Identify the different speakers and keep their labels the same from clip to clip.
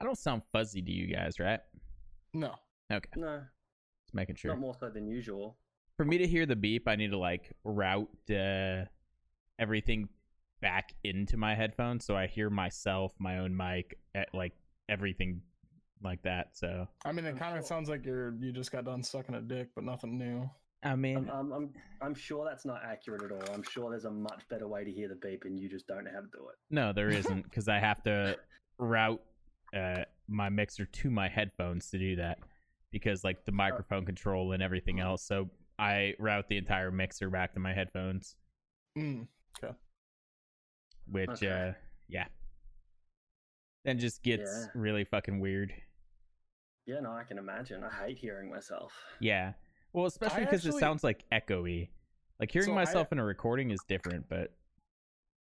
Speaker 1: I don't sound fuzzy to you guys, right?
Speaker 2: No.
Speaker 1: Okay,
Speaker 3: No,
Speaker 1: just making sure.
Speaker 3: not more so than usual.
Speaker 1: For me to hear the beep, I need to like route uh, everything back into my headphones so I hear myself, my own mic, at, like everything like that. So
Speaker 2: I mean, it kind of
Speaker 3: sure.
Speaker 2: sounds like you're you just got done sucking a dick, but nothing new.
Speaker 1: I mean,
Speaker 3: I'm, I'm, I'm sure that's not accurate at all. I'm sure there's a much better way to hear the beep, and you just don't know how to do it.
Speaker 1: no, there isn't because I have to route uh, my mixer to my headphones to do that because like the microphone control and everything else. So I route the entire mixer back to my headphones,
Speaker 2: Mm.
Speaker 1: which
Speaker 3: Okay.
Speaker 1: uh, yeah, then just gets
Speaker 3: Yeah.
Speaker 1: really fucking weird.
Speaker 3: Yeah, no, I can imagine. I hate hearing myself.
Speaker 1: Yeah. Well, especially because
Speaker 2: actually-
Speaker 1: it sounds like echoey. Like hearing
Speaker 2: So I-
Speaker 1: myself in a recording is different, but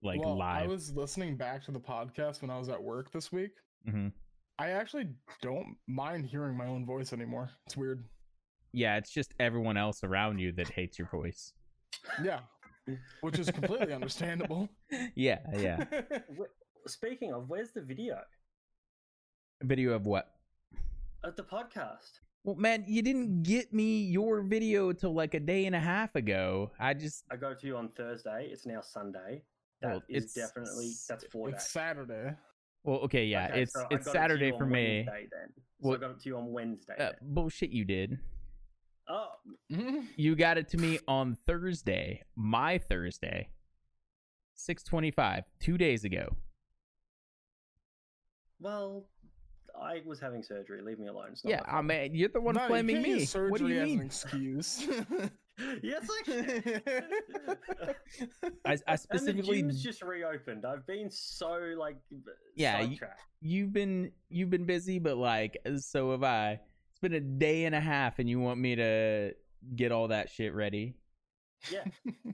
Speaker 1: like
Speaker 2: well, I was listening back to the podcast when I was at work this week.
Speaker 1: Hmm
Speaker 2: I actually don't mind hearing my own voice anymore. It's weird.
Speaker 1: Yeah, it's just everyone else around you that hates your voice.
Speaker 2: Yeah. Which is completely understandable.
Speaker 1: Yeah, yeah.
Speaker 3: Speaking of, where's the video
Speaker 1: Video of what?
Speaker 3: of the podcast?
Speaker 1: Well, man, you didn't get me your video till like a day and a half ago. I just
Speaker 3: I go to you on Thursday. It's now Sunday.
Speaker 1: Well,
Speaker 3: That is
Speaker 1: it's
Speaker 3: definitely that's four
Speaker 2: it's
Speaker 3: days.
Speaker 2: Saturday.
Speaker 1: Well, okay, yeah,
Speaker 3: Okay,
Speaker 1: it's
Speaker 3: so I
Speaker 1: it's
Speaker 3: it
Speaker 1: Saturday for me.
Speaker 3: Wednesday then. So
Speaker 1: Well-
Speaker 3: I got it to you on Wednesday.
Speaker 1: Uh,
Speaker 3: then.
Speaker 1: bullshit, you did.
Speaker 3: Oh.
Speaker 1: You got it to me on Thursday, my Thursday, six twenty-five, two days ago.
Speaker 3: well, I was having surgery. Leave me alone.
Speaker 1: Yeah,
Speaker 3: my
Speaker 1: I mean, you're the one
Speaker 2: No, you
Speaker 1: blaming
Speaker 2: can't
Speaker 1: me.
Speaker 2: use
Speaker 1: What do you
Speaker 2: as
Speaker 1: mean?
Speaker 2: an excuse.
Speaker 3: fault. yes, I can.
Speaker 1: I, I
Speaker 3: and the
Speaker 1: specifically
Speaker 3: gym's just reopened. I've been so like
Speaker 1: Yeah, you-
Speaker 3: sidetracked.
Speaker 1: you've been you've been busy, but like so have I. It's been a day and a half, and you want me to get all that shit ready.
Speaker 3: Yeah,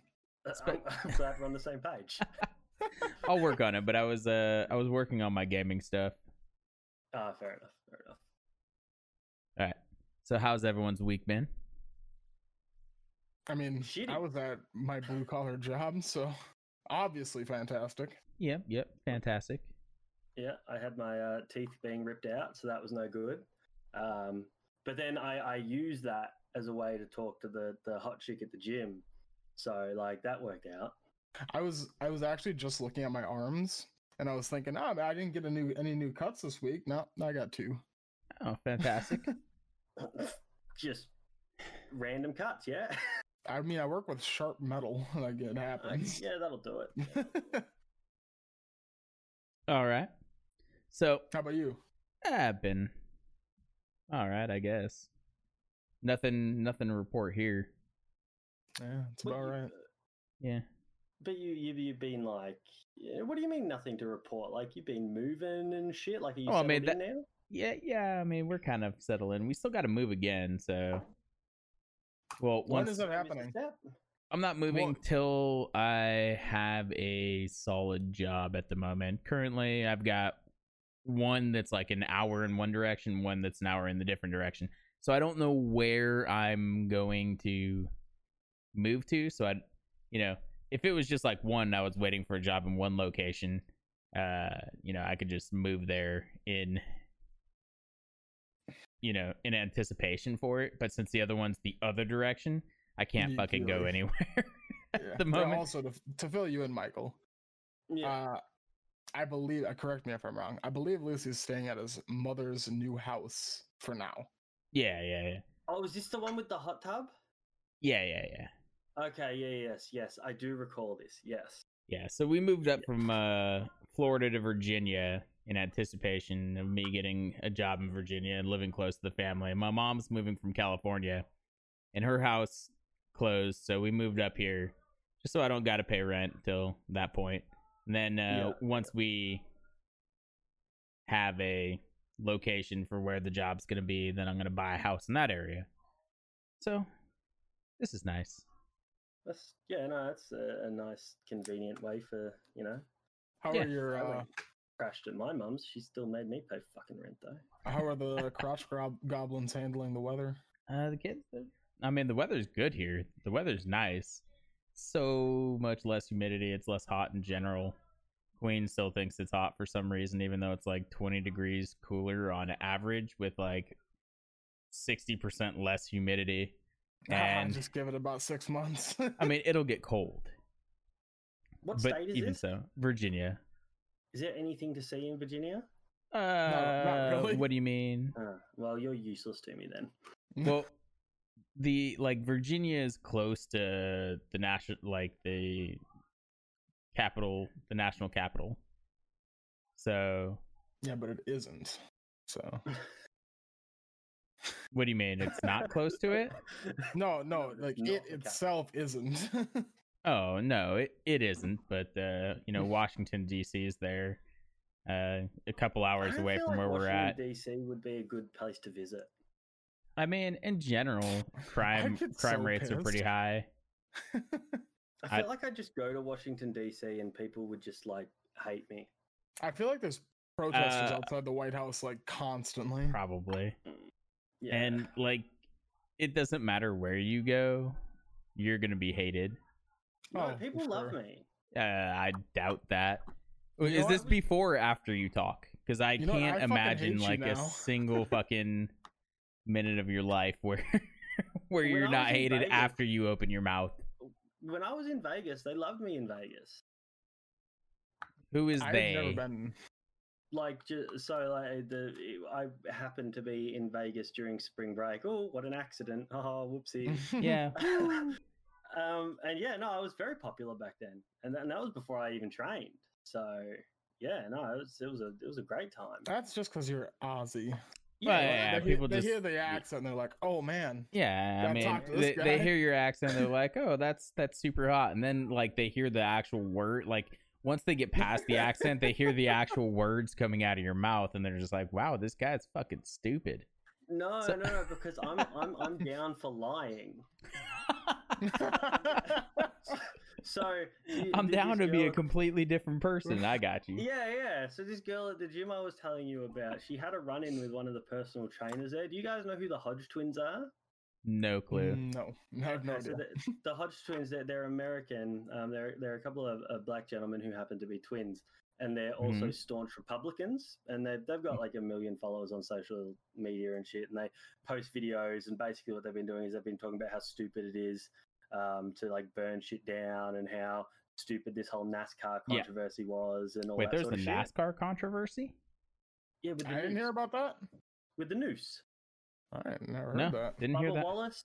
Speaker 3: Uh,
Speaker 1: Spe-
Speaker 3: I'm, I'm glad we're on the same page.
Speaker 1: I'll work on it, but I was uh I was working on my gaming stuff.
Speaker 3: Ah, fair enough. Fair enough.
Speaker 1: All right. So how's everyone's week been?
Speaker 2: I mean,
Speaker 3: Shitty.
Speaker 2: I was at my blue collar job, so obviously fantastic.
Speaker 1: Yep, yep, fantastic.
Speaker 3: Yeah, I had my uh, teeth being ripped out, so that was no good. Um, but then I, I used that as a way to talk to the, the hot chick at the gym. So like that worked out.
Speaker 2: I was I was actually just looking at my arms and I was thinking, oh, I didn't get a new any new cuts this week. No, I got two.
Speaker 1: Oh, fantastic.
Speaker 3: Just random cuts, yeah.
Speaker 2: I mean, I work with sharp metal. Like it uh, happens.
Speaker 3: yeah, that'll do it.
Speaker 1: all right. So
Speaker 2: How about you?
Speaker 1: I've been all right, I guess. Nothing, nothing to report here.
Speaker 2: Yeah, it's
Speaker 3: But
Speaker 2: about
Speaker 3: you-
Speaker 2: right.
Speaker 1: Uh, yeah.
Speaker 3: But you, you you've been like, what do you mean nothing to report? Like you've been moving and shit. Like are you
Speaker 1: Oh, I
Speaker 3: settled
Speaker 1: mean,
Speaker 3: in now?
Speaker 1: Yeah, yeah. I mean, we're kind of settling. We still got to move again, so. Well,
Speaker 2: When
Speaker 1: once
Speaker 2: is that happening?
Speaker 1: I'm not moving
Speaker 2: Well-
Speaker 1: till I have a solid job at the moment. Currently, I've got one that's like an hour in one direction, one that's an hour in the different direction. So I don't know where I'm going to move to. So I, you know, if it was just like one, I was waiting for a job in one location. Uh, you know, I could just move there in, you know, in anticipation for it. But since the other one's the other direction, I can't
Speaker 2: You
Speaker 1: fucking go anywhere. at
Speaker 2: Yeah.
Speaker 1: the
Speaker 2: But
Speaker 1: moment.
Speaker 2: Also, to, to fill you in, Michael,
Speaker 3: Yeah.
Speaker 2: uh, I believe, uh, correct me if I'm wrong, I believe Lucy's staying at his mother's new house for now.
Speaker 1: Yeah, yeah, yeah.
Speaker 3: oh, is this the one with the hot tub?
Speaker 1: Yeah, yeah, yeah.
Speaker 3: Okay, yeah, yes, yes, I do recall this. Yes.
Speaker 1: Yeah, so we moved up from uh, Florida to Virginia in anticipation of me getting a job in Virginia and living close to the family. My mom's moving from California, and her house closed, so we moved up here just so I don't got to pay rent until that point. And then uh, once we have a location for where the job's going to be, then I'm going to buy a house in that area. So this is nice.
Speaker 3: That's yeah, no, that's a, a nice, convenient way for you know.
Speaker 2: How
Speaker 1: Yeah.
Speaker 2: are your uh,
Speaker 3: went- crashed at my mum's. She still made me pay fucking rent though.
Speaker 2: how are the crotch gob- goblins handling the weather?
Speaker 1: Uh, the kids. they're- I mean, the weather's good here. The weather's nice. So much less humidity. It's less hot in general. Queen still thinks it's hot for some reason, even though it's like 20 degrees cooler on average with like 60% less humidity. And
Speaker 2: just give it about six months.
Speaker 1: I mean, it'll get cold,
Speaker 3: What
Speaker 1: but
Speaker 3: state is
Speaker 1: it?
Speaker 3: even
Speaker 1: so, Virginia.
Speaker 3: Is there anything to see in Virginia?
Speaker 1: Uh,
Speaker 2: not really.
Speaker 1: What do you mean?
Speaker 3: Uh, well, you're useless to me then.
Speaker 1: well the like virginia is close to the national like the capital the national capital so
Speaker 2: yeah, but it isn't. So
Speaker 1: what do you mean it's not close to it
Speaker 2: no, no, like
Speaker 3: Not
Speaker 2: it itself isn't.
Speaker 1: oh no it, it isn't but uh you know washington dc is there uh a couple hours
Speaker 3: don't
Speaker 1: away from
Speaker 3: like
Speaker 1: where we're at
Speaker 3: Washington, DC would be a good place to visit.
Speaker 1: i mean in general crime crime
Speaker 2: so
Speaker 1: rates are pretty high
Speaker 3: I
Speaker 1: I-
Speaker 3: feel like I'd just go to Washington DC and people would just like hate me.
Speaker 2: I feel like there's protesters
Speaker 1: Uh,
Speaker 2: outside the White House like constantly.
Speaker 1: probably
Speaker 3: Yeah.
Speaker 1: and like it doesn't matter where you go you're gonna be hated
Speaker 3: no,
Speaker 2: Oh,
Speaker 3: people
Speaker 2: for
Speaker 3: love
Speaker 2: sure.
Speaker 3: me.
Speaker 1: Uh, I doubt that.
Speaker 2: You
Speaker 1: Is this
Speaker 2: what?
Speaker 1: before or after you talk? Because I
Speaker 2: You know
Speaker 1: can't
Speaker 2: I
Speaker 1: imagine like a single fucking minute of your life where where
Speaker 3: When
Speaker 1: you're not hated
Speaker 3: Vegas-
Speaker 1: after you open your mouth.
Speaker 3: When I was in Vegas, they loved me in Vegas.
Speaker 1: Who is
Speaker 2: I've
Speaker 1: they?
Speaker 2: never been.
Speaker 3: Like, ju- so like the I happened to be in Vegas during spring break. Oh, what an accident! Oh, whoopsie.
Speaker 1: Yeah.
Speaker 3: Um, and yeah, no, I was very popular back then, and that, and that was before I even trained. So yeah, no, it was it was a it was a great time.
Speaker 2: That's just because you're Aussie.
Speaker 1: Well, yeah,
Speaker 2: they,
Speaker 1: Uh, people
Speaker 2: hear, they
Speaker 1: just-
Speaker 2: hear the accent, and they're like, "Oh man,
Speaker 1: Yeah, I mean, they, they hear your accent, they're like, "Oh, that's that's super hot," and then like they hear the actual word, like once they get past the accent, they hear the actual words coming out of your mouth, and they're just like, "Wow, this guy's fucking stupid."
Speaker 3: No,
Speaker 1: So-
Speaker 3: no, no, because I'm I'm I'm down for lying. So you-
Speaker 1: I'm
Speaker 3: th-
Speaker 1: down
Speaker 3: this
Speaker 1: to be a completely different person. I got you.
Speaker 3: Yeah, yeah. So this girl at the gym I was telling you about, she had a run-in with one of the personal trainers there. Do you guys know who the Hodge twins are?
Speaker 1: No clue.
Speaker 2: Mm, no, I have no
Speaker 3: Okay, so the, the Hodge twins, they're, they're American. Um, they're they're a couple of, of black gentlemen who happen to be twins, and they're also mm-hmm. staunch Republicans. And they've they've got mm. like a million followers on social media and shit. And they post videos, and basically what they've been doing is they've been talking about how stupid it is um, to like burn shit down, and how stupid this whole NASCAR
Speaker 1: Yeah.
Speaker 3: controversy was, and all
Speaker 1: Wait,
Speaker 3: that
Speaker 1: there's
Speaker 3: sort
Speaker 1: the
Speaker 3: of shit.
Speaker 1: NASCAR controversy?
Speaker 3: Yeah, with the
Speaker 2: I didn't hear about that.
Speaker 3: with the noose.
Speaker 2: I never heard
Speaker 1: No,
Speaker 2: that.
Speaker 1: didn't hear
Speaker 3: Bubba
Speaker 1: that.
Speaker 3: Wallace.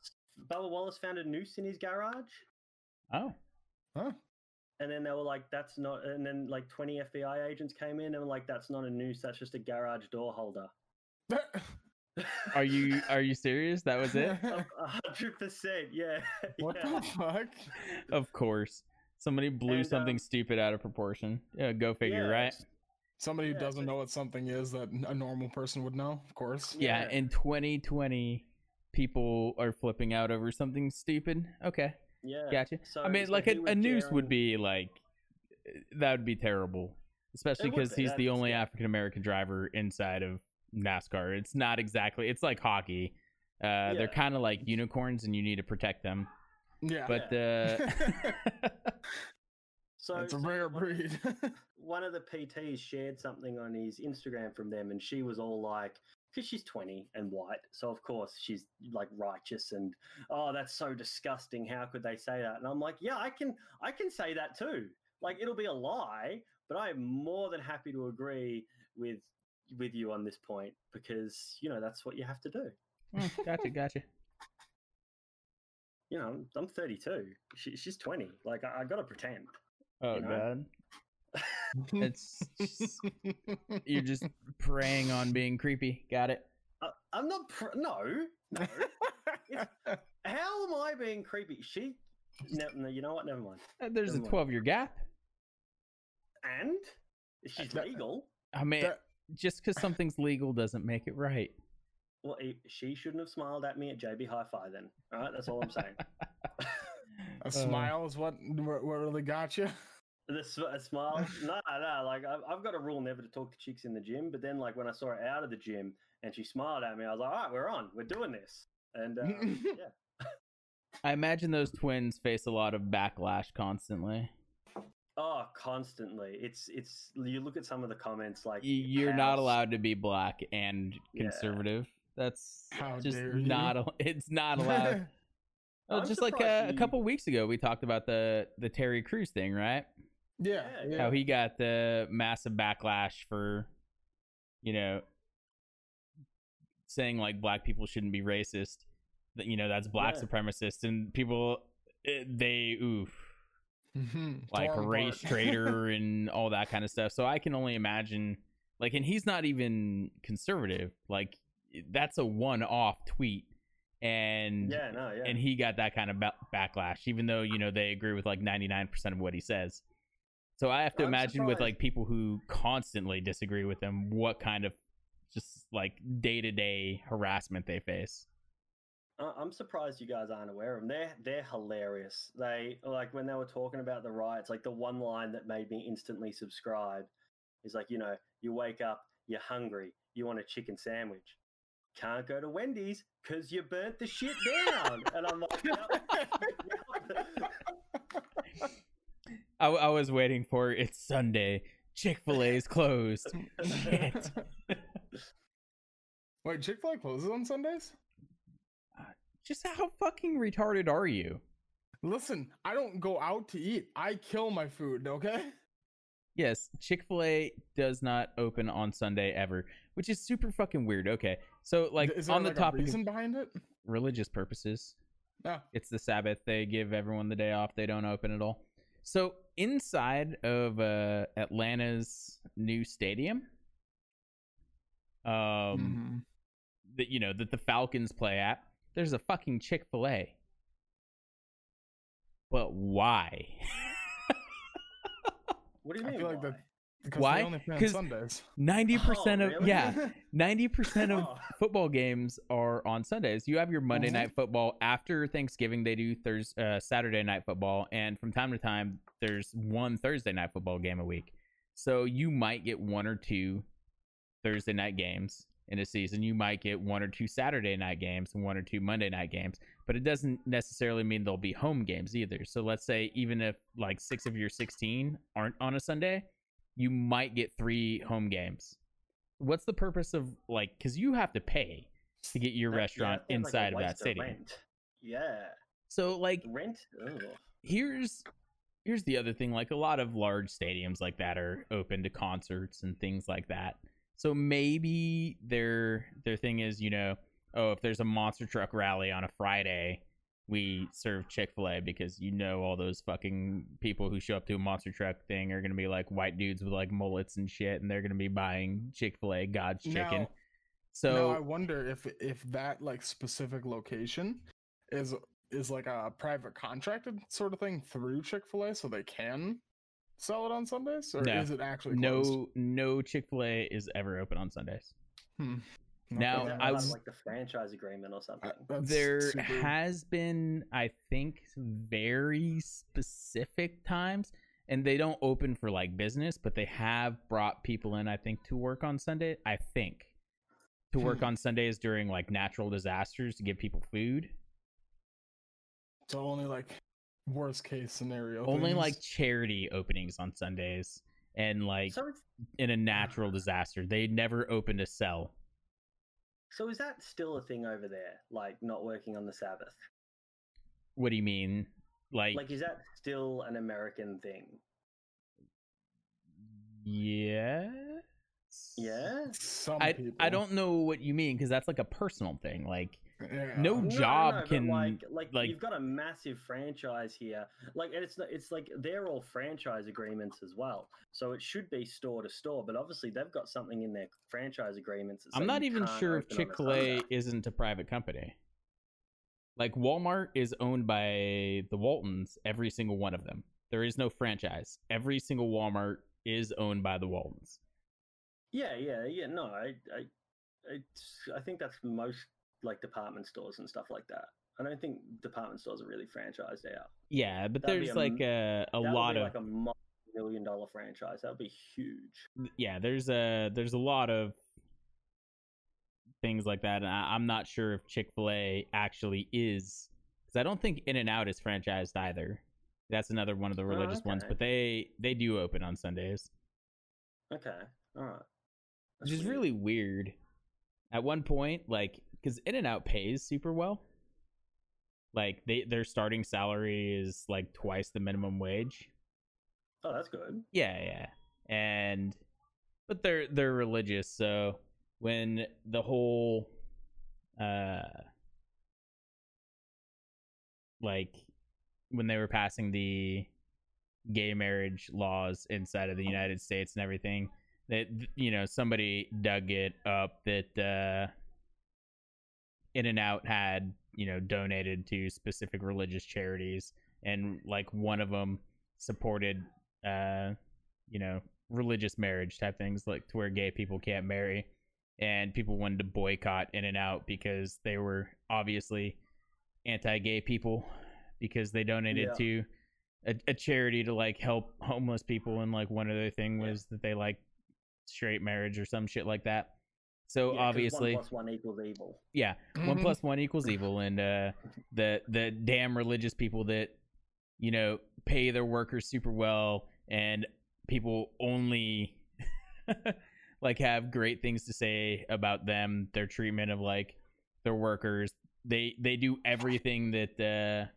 Speaker 3: Bubba Wallace found a noose in his garage.
Speaker 1: Oh,
Speaker 2: Huh?
Speaker 3: And then they were like, "That's not." And then like twenty FBI agents came in and were like, "That's not a noose. That's just a garage door holder."
Speaker 1: are you are you serious? That was it?
Speaker 3: A a hundred percent, yeah.
Speaker 2: what
Speaker 3: yeah.
Speaker 2: the fuck?
Speaker 1: of course. Somebody blew
Speaker 3: And,
Speaker 1: something
Speaker 3: um,
Speaker 1: stupid out of proportion. Yeah, go figure,
Speaker 3: Yeah,
Speaker 1: right?
Speaker 2: Somebody who
Speaker 3: Yeah,
Speaker 2: doesn't
Speaker 3: so-
Speaker 2: know what something is that a normal person would know, of course.
Speaker 1: Yeah,
Speaker 3: Yeah.
Speaker 1: in 2020, people are flipping out over something stupid. Okay,
Speaker 3: Yeah.
Speaker 1: gotcha.
Speaker 3: So-
Speaker 1: I mean,
Speaker 3: so
Speaker 1: like a, a noose would be like that would be terrible, especially because he's the
Speaker 3: that's-
Speaker 1: only. African American driver inside of NASCAR. It's not exactly. It's like hockey. Uh, They're kind of like unicorns, and you need to protect them.
Speaker 2: Yeah.
Speaker 1: But uh,
Speaker 3: So
Speaker 2: it's a rare breed.
Speaker 3: one of the PTs shared something on his Instagram from them, and she was all like, because she's 20 and white, so of course she's like righteous and oh, that's so disgusting. How could they say that? And I'm like, yeah, I can, I can say that too. Like it'll be a lie, but I am more than happy to agree with with you on this point because you know that's what you have to do.
Speaker 1: mm, gotcha, gotcha.
Speaker 3: You know, I'm 32. She, she's 20. Like I, I got to pretend.
Speaker 1: Oh
Speaker 3: You know?
Speaker 1: god, it's just, you're just preying on being creepy. Got it.
Speaker 3: I, I'm not. Pr- no, no. How am I being creepy? She. No, no, you know what? Never mind.
Speaker 1: Uh, There's a
Speaker 3: Never mind.
Speaker 1: 12 year gap.
Speaker 3: And she's legal.
Speaker 1: I mean,
Speaker 2: That-
Speaker 1: just because something's legal doesn't make it right.
Speaker 3: Well, she shouldn't have smiled at me at JB Hi-Fi. Then, all right. That's all I'm saying.
Speaker 2: a smile is what what what really got you.
Speaker 3: the sm- a smile. No, no. Like I've, I've got a rule never to talk to chicks in the gym. But then, like when I saw her out of the gym and she smiled at me, I was like, all right, we're on. We're doing this. And um, yeah,
Speaker 1: I imagine those twins face a lot of backlash constantly.
Speaker 3: Oh, constantly. It's it's. You look at some of the comments like
Speaker 1: You're not allowed to be black and
Speaker 3: Yeah.
Speaker 1: conservative. That's
Speaker 2: How
Speaker 1: just
Speaker 2: dare you.
Speaker 1: not. al- It's not allowed. Oh,
Speaker 3: I'm
Speaker 1: just like
Speaker 3: surprised
Speaker 1: uh, a
Speaker 3: you-
Speaker 1: couple weeks ago, we talked about the the Terry Crews thing, right?
Speaker 2: yeah,
Speaker 3: Yeah,
Speaker 2: yeah.
Speaker 1: How he got the massive backlash for, you know, saying like black people shouldn't be racist. That you know that's black
Speaker 3: Yeah.
Speaker 1: supremacist, and people eh, they oof
Speaker 2: Mhm.
Speaker 1: like
Speaker 2: Tore 'em
Speaker 1: race
Speaker 2: apart.
Speaker 1: traitor and all that kind of stuff. So I can only imagine like and he's not even conservative. Like that's a one-off tweet and
Speaker 3: Yeah, no, yeah.
Speaker 1: and he got that kind of ba- backlash even though, you know, they agree with like 99% of what he says. So I have to
Speaker 3: I'm
Speaker 1: imagine with like people who constantly disagree with him what kind of just like day-to-day harassment they face.
Speaker 3: I- I'm surprised you guys aren't aware of them. They're they're hilarious. They like when they were talking about the riots. Like the one line that made me instantly subscribe is like, you know, you wake up, you're hungry, you want a chicken sandwich, can't go to Wendy's because you burnt the shit down. and I'm like, yep, yep.
Speaker 1: I, I was waiting for it's Sunday. Chick Fil A is closed. Shit.
Speaker 2: Wait, Chick Fil A closes on Sundays?
Speaker 1: Just how fucking retarded are you?
Speaker 2: Listen, I don't go out to eat. I kill my food. Okay.
Speaker 1: Yes, Chick Fil A does not open on Sunday ever, which is super fucking weird. Okay, so like
Speaker 2: is
Speaker 1: on the
Speaker 2: like
Speaker 1: topic
Speaker 2: a reason behind it?
Speaker 1: religious purposes,
Speaker 2: No.
Speaker 1: it's the Sabbath. They give everyone the day off. They don't open at all. So inside of uh, Atlanta's new stadium, um,
Speaker 2: Mhm.
Speaker 1: that you know that the Falcons play at, there's a fucking Chick Fil A. But why?
Speaker 3: What do you
Speaker 2: I
Speaker 3: mean?
Speaker 2: feel like
Speaker 3: why?
Speaker 2: that because
Speaker 1: Why?
Speaker 2: they only play on
Speaker 1: 'Cause-
Speaker 2: Sundays.
Speaker 1: Ninety percent
Speaker 3: Oh,
Speaker 1: of
Speaker 3: really?
Speaker 1: yeah, ninety percent of
Speaker 3: Oh.
Speaker 1: football games are on Sundays. You have your Monday
Speaker 2: Mhm.
Speaker 1: night football after Thanksgiving. They do Thurs uh, Saturday night football, and from time to time, there's one Thursday night football game a week. So you might get one or two Thursday night games in a season. You might get one or two Saturday night games and one or two Monday night games, but it doesn't necessarily mean they'll be home games either. So let's say even if like six of your sixteen aren't on a Sunday, you might get three home games. What's the purpose of like because you have to pay to get your
Speaker 3: That- yeah,
Speaker 1: restaurant
Speaker 3: that sounds like
Speaker 1: inside of that stadium.
Speaker 3: rent. Yeah,
Speaker 1: So like
Speaker 3: rent. Ugh.
Speaker 1: here's here's the other thing like a lot of large stadiums like that are open to concerts and things like that so maybe their their thing is you know oh if there's a monster truck rally on a friday we serve chick-fil-a because you know all those fucking people who show up to a monster truck thing are going to be like white dudes with like mullets and shit and they're going to be buying chick-fil-a god's chicken.
Speaker 2: Now-
Speaker 1: so
Speaker 2: now I wonder if if that like specific location is is like a private contracted sort of thing through Chick Fil A, so they can sell it on Sundays, or
Speaker 1: No.
Speaker 2: is it actually closed?
Speaker 1: no no chick-fil-a is ever open on sundays
Speaker 2: Hmm.
Speaker 1: Now,
Speaker 3: Yeah,
Speaker 1: I was-
Speaker 3: like the franchise agreement or something.
Speaker 2: Uh,
Speaker 1: there
Speaker 2: super-
Speaker 1: has been i think very specific times and they don't open for like business but they have brought people in i think to work on sunday i think to work
Speaker 2: Hmm.
Speaker 1: on sundays during like natural disasters to give people food
Speaker 2: so only like worst case scenario.
Speaker 1: only
Speaker 2: things.
Speaker 1: like charity openings on sundays and like
Speaker 3: so,
Speaker 1: in a natural disaster they never open to sell
Speaker 3: so is that still a thing over there? Like not working on the Sabbath?
Speaker 1: what do you mean like,
Speaker 3: Like, is that still an American thing?
Speaker 1: yeah
Speaker 3: Yeah.
Speaker 2: some
Speaker 1: I,
Speaker 2: people.
Speaker 1: I don't know what you mean because that's like a personal thing. Like
Speaker 2: Yeah.
Speaker 1: no
Speaker 3: No,
Speaker 1: job
Speaker 3: no, but
Speaker 1: can
Speaker 3: like, like
Speaker 1: like-
Speaker 3: you've got a massive franchise here. Like and it's it's like they're all franchise agreements as well. So it should be store to store, but obviously they've got something in their franchise agreements.
Speaker 1: I'm not even sure if
Speaker 3: open on a
Speaker 1: Chick Fil A isn't a private company. Like Walmart is owned by the Waltons, every single one of them. There is no franchise. Every single Walmart is owned by the Waltons.
Speaker 3: Yeah, yeah, yeah. No, I, I, it's, I think that's most like department stores and stuff like that. I don't think department stores are really franchised out.
Speaker 1: Yeah, but
Speaker 3: That'd
Speaker 1: there's
Speaker 3: a
Speaker 1: like a, a lot of
Speaker 3: like a multi-million dollar franchise. That would be huge.
Speaker 1: yeah, there's a there's a lot of things like that, and I, I'm not sure if Chick Fil A actually is because I don't think In and Out is franchised either. That's another one of the
Speaker 3: Oh,
Speaker 1: religious ones, but they they do open on Sundays,
Speaker 3: Okay, all right.
Speaker 1: which
Speaker 3: That's
Speaker 1: is
Speaker 3: weird.
Speaker 1: really weird. At one point, like because In and Out pays super well, like they their starting salary is like twice the minimum wage.
Speaker 3: Oh, that's good.
Speaker 1: Yeah, yeah. And but they're they're religious, so when the whole uh like when they were passing the gay marriage laws inside of the United States and everything, that you know, somebody dug it up that uh In and Out had, you know, donated to specific religious charities and like one of them supported uh you know religious marriage type things like to where gay people can't marry and people wanted to boycott in and out because they were obviously anti-gay people because they donated
Speaker 3: Yeah.
Speaker 1: to a, a charity to like help homeless people and like one other thing
Speaker 3: Yeah.
Speaker 1: was that they like straight marriage or some shit like that so
Speaker 3: Yeah, 'cause
Speaker 1: obviously
Speaker 3: one plus one equals evil.
Speaker 1: yeah, one
Speaker 2: Mhm.
Speaker 1: plus one equals evil, and uh, the the damn religious people that you know pay their workers super well, and people only like have great things to say about them, their treatment of like their workers. They they do everything that uh,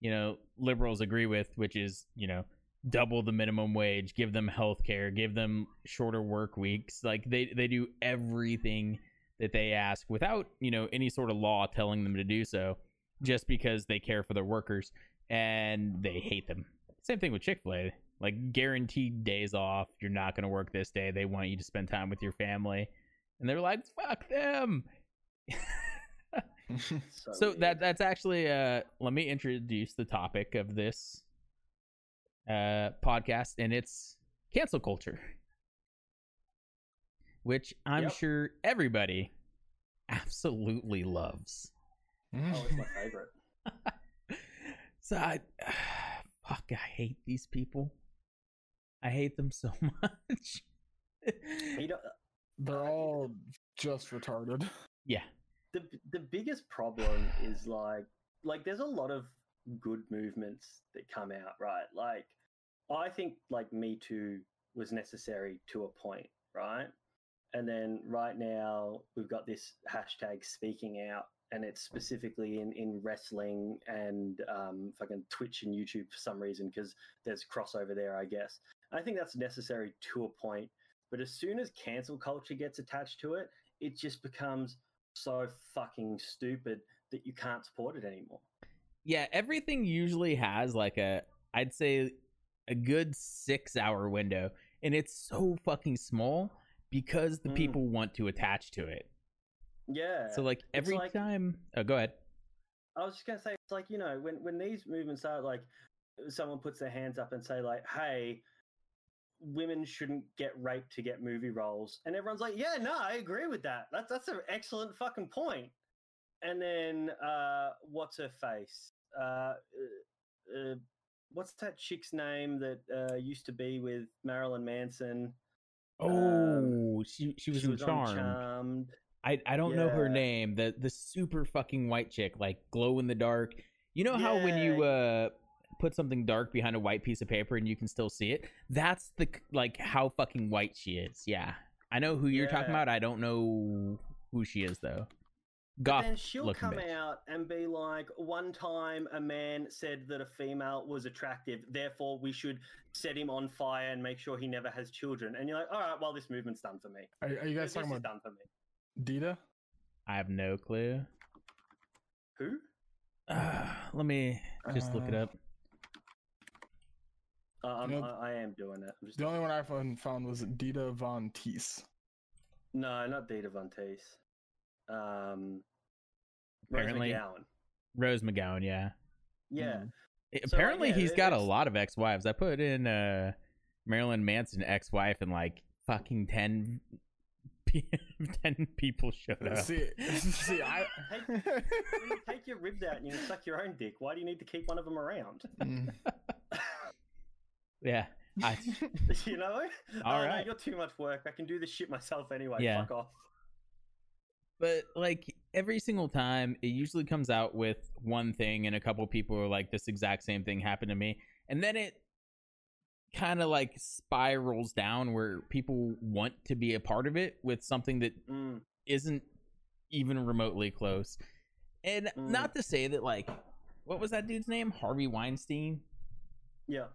Speaker 1: you know liberals agree with, which is you know double the minimum wage, give them health care, give them shorter work weeks. Like they they do everything that they ask without you know any sort of law telling them to do so just because they care for their workers and they hate them. Same thing with chick-fil-a. Like guaranteed days off. You're not going to work this day. They want you to spend time with your family. And they're like fuck them.
Speaker 3: So,
Speaker 1: so that that's actually uh let me introduce the topic of this uh podcast and it's cancel culture which i'm
Speaker 3: Yep.
Speaker 1: sure everybody absolutely loves
Speaker 3: oh, it's my favorite.
Speaker 1: so i fuck i hate these people i hate them so much
Speaker 3: You know,
Speaker 2: They're all just retarded.
Speaker 1: yeah
Speaker 3: the the biggest problem is like like there's a lot of good movements that come out right? Like i think like me too was necessary to a point right? And then right now we've got this hashtag speaking out and it's specifically in in wrestling and um fucking twitch and youtube for some reason because there's crossover there i guess. I think that's necessary to a point but as soon as cancel culture gets attached to it it just becomes so fucking stupid that you can't support it anymore.
Speaker 1: Yeah everything usually has like a i'd say a good six hour window and it's so fucking small because the
Speaker 3: Mm.
Speaker 1: people want to attach to it
Speaker 3: Yeah.
Speaker 1: so like every
Speaker 3: like-
Speaker 1: time oh go ahead
Speaker 3: I was just gonna say it's like you know when when these movements are like someone puts their hands up and say like hey women shouldn't get raped to get movie roles and everyone's like yeah no I agree with that that's that's an excellent fucking point. point and then uh what's her face uh, uh, uh what's that chick's name that uh used to be with Marilyn Manson
Speaker 1: oh she she was
Speaker 3: she
Speaker 1: in
Speaker 3: was
Speaker 1: charmed
Speaker 3: Charmed.
Speaker 1: I I don't know her name. The the super fucking white chick, like glow in the dark. You know how when you uh put something dark behind a white piece of paper and you can still see it? That's the like how fucking white she is. Yeah. I know who you're talking about. I don't know who she is though.
Speaker 3: But
Speaker 1: Goth
Speaker 3: then she'll come
Speaker 1: bitch.
Speaker 3: out and be like, one time a man said that a female was attractive, therefore we should set him on fire and make sure he never has children. And you're like, all right, well, this movement's done for me.
Speaker 2: Are, are you guys
Speaker 3: this
Speaker 2: talking about
Speaker 3: done for me.
Speaker 2: Dita?
Speaker 1: I have no clue.
Speaker 3: Who?
Speaker 1: Uh, let me just look it
Speaker 2: Uh,
Speaker 1: up.
Speaker 3: Uh, I'm,
Speaker 2: You know-
Speaker 3: I, I am doing it. I'm just-
Speaker 2: The only one I found found was Dita Von Teese.
Speaker 3: No, not Dita Von Teese. Um,
Speaker 1: Apparently-
Speaker 3: Rose McGowan.
Speaker 1: Rose McGowan, yeah.
Speaker 3: Yeah.
Speaker 2: Mm.
Speaker 1: I-
Speaker 3: So, like,
Speaker 1: Apparently
Speaker 3: yeah,
Speaker 1: he's
Speaker 3: it-
Speaker 1: got a lot of ex-wives. I put in uh Marilyn Manson ex-wife and like fucking 10 10 people showed up.
Speaker 2: See, see, I.
Speaker 3: When you take your ribs out and you suck your own dick, why do you need to keep one of them around?
Speaker 2: Mm.
Speaker 1: Yeah. I,
Speaker 3: you know?
Speaker 1: All
Speaker 3: oh, no, you're too much work. I can do this shit myself anyway.
Speaker 1: Yeah.
Speaker 3: Fuck off.
Speaker 1: But like every single time, it usually comes out with one thing, and a couple people are like, "This exact same thing happened to me," and then it kind of like spirals down where people want to be a part of it with something that
Speaker 3: Mm,
Speaker 1: isn't even remotely close. And
Speaker 3: Mm.
Speaker 1: not to say that like what was that dude's name? Harvey Weinstein.
Speaker 3: yeah.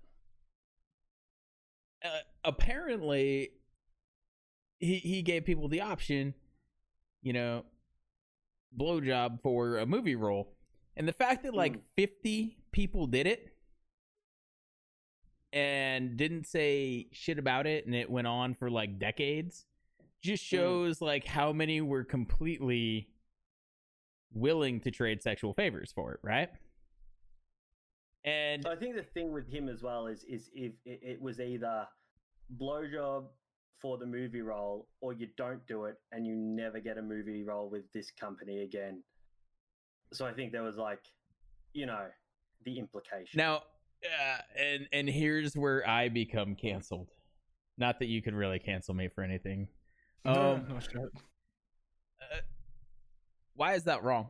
Speaker 1: Uh, apparently he he gave people the option, know, blowjob for a movie role. And the fact that like
Speaker 3: Mm.
Speaker 1: 50 people did it and didn't say shit about it and it went on for like decades just
Speaker 3: Mm.
Speaker 1: shows like how many were completely willing to trade sexual favors for it, right? And
Speaker 3: I think the thing with him as well is is if it, it was either blowjob for the movie role or you don't do it and you never get a movie role with this company again. So I think there was like, you know, the implication.
Speaker 1: now uh, and and here's where I become canceled. Not that you could really cancel me for anything.
Speaker 2: No,
Speaker 1: Um,
Speaker 2: no shit.
Speaker 1: why is that wrong?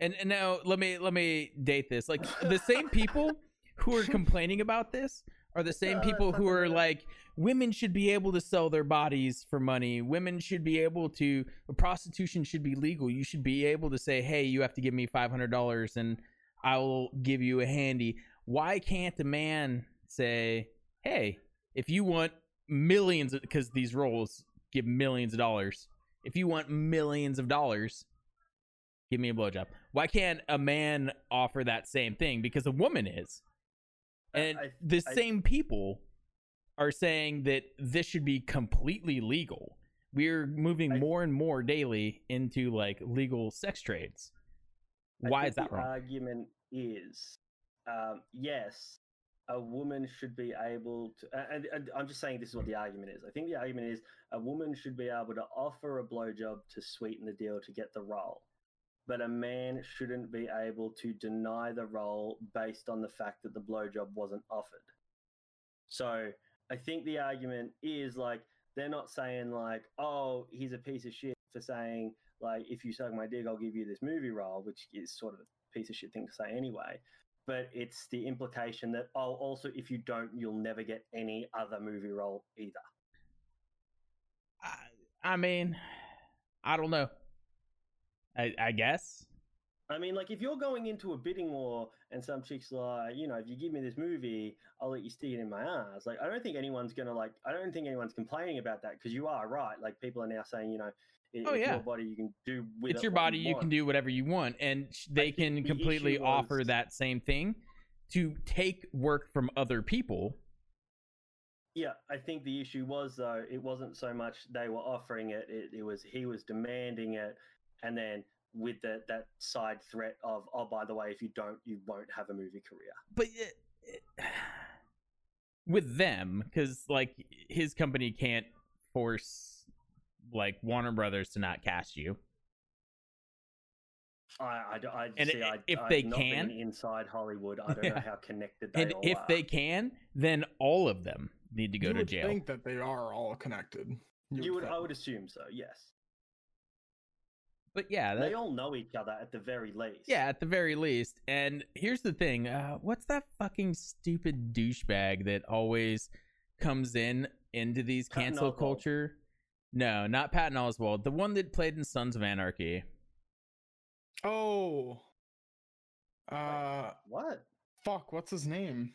Speaker 1: And and now let me let me date this. Like the same people who are complaining about this are the same
Speaker 3: Uh,
Speaker 1: people who are like women should be able to sell their bodies for money. Women should be able to prostitution should be legal. You should be able to say, "Hey, you have to give me $500 and I will give you a handy." Why can't a man say, "Hey, if you want millions because these roles give millions of dollars. If you want millions of dollars, give me a blowjob. Why can't a man offer that same thing? Because a woman is.
Speaker 3: I-
Speaker 1: And
Speaker 3: I-
Speaker 1: the
Speaker 3: I-
Speaker 1: same people are saying that this should be completely legal. We're moving
Speaker 3: I-
Speaker 1: more and more daily into like legal sex trades. Why is that
Speaker 3: the
Speaker 1: wrong?
Speaker 3: argument is, um, yes, a woman should be able to, and, and I'm just saying this is what the argument is. I think the argument is a woman should be able to offer a blowjob to sweeten the deal to get the role, but a man shouldn't be able to deny the role based on the fact that the blowjob wasn't offered. So I think the argument is like they're not saying like, oh, he's a piece of shit for saying like if you suck my dick, I'll give you this movie role, which is sort of a piece of shit thing to say anyway. But it's the implication that oh, also if you don't, you'll never get any other movie role either.
Speaker 1: I, I mean, I don't know. I, I guess.
Speaker 3: I mean, like if you're going into a bidding war and some chicks like, you know, if you give me this movie, I'll let you stick it in my ass. Like, I don't think anyone's gonna like. I don't think anyone's complaining about that because you are right. Like, people are now saying, you know,
Speaker 1: Oh,
Speaker 3: it's
Speaker 1: yeah.
Speaker 3: your body, you can do with
Speaker 1: it's
Speaker 3: it
Speaker 1: your body you can do whatever you want and they can completely offer
Speaker 3: was-
Speaker 1: that same thing to take work from other people
Speaker 3: Yeah, I think the issue was though it wasn't so much they were offering it; it, it was he was demanding it, and then with that that side threat of oh by the way if you don't you won't have a movie career.
Speaker 1: but it, it- with them because like his company can't force like warner brothers to not cast you
Speaker 3: I
Speaker 1: And
Speaker 3: see.
Speaker 1: i-
Speaker 3: I,
Speaker 1: if
Speaker 3: I've
Speaker 1: they can-
Speaker 3: inside Hollywood, I don't
Speaker 1: Yeah.
Speaker 3: know how connected they
Speaker 1: and
Speaker 3: all
Speaker 1: if
Speaker 3: are.
Speaker 1: they can then all of them need to go
Speaker 2: you
Speaker 1: to
Speaker 2: would
Speaker 1: jail
Speaker 2: think that they are all connected.
Speaker 3: you would, I would assume so. Yes,
Speaker 1: but yeah that,
Speaker 3: they all know each other at the very least.
Speaker 1: Yeah, at the very least. And here's the thing: uh, what's that fucking stupid douchebag that always comes in into these
Speaker 3: Patton
Speaker 1: cancel
Speaker 3: Oswalt.
Speaker 1: culture? No, not Patton Oswalt. The one that played in Sons of Anarchy.
Speaker 2: Oh. Uh,
Speaker 3: What?
Speaker 2: fuck. What's his name?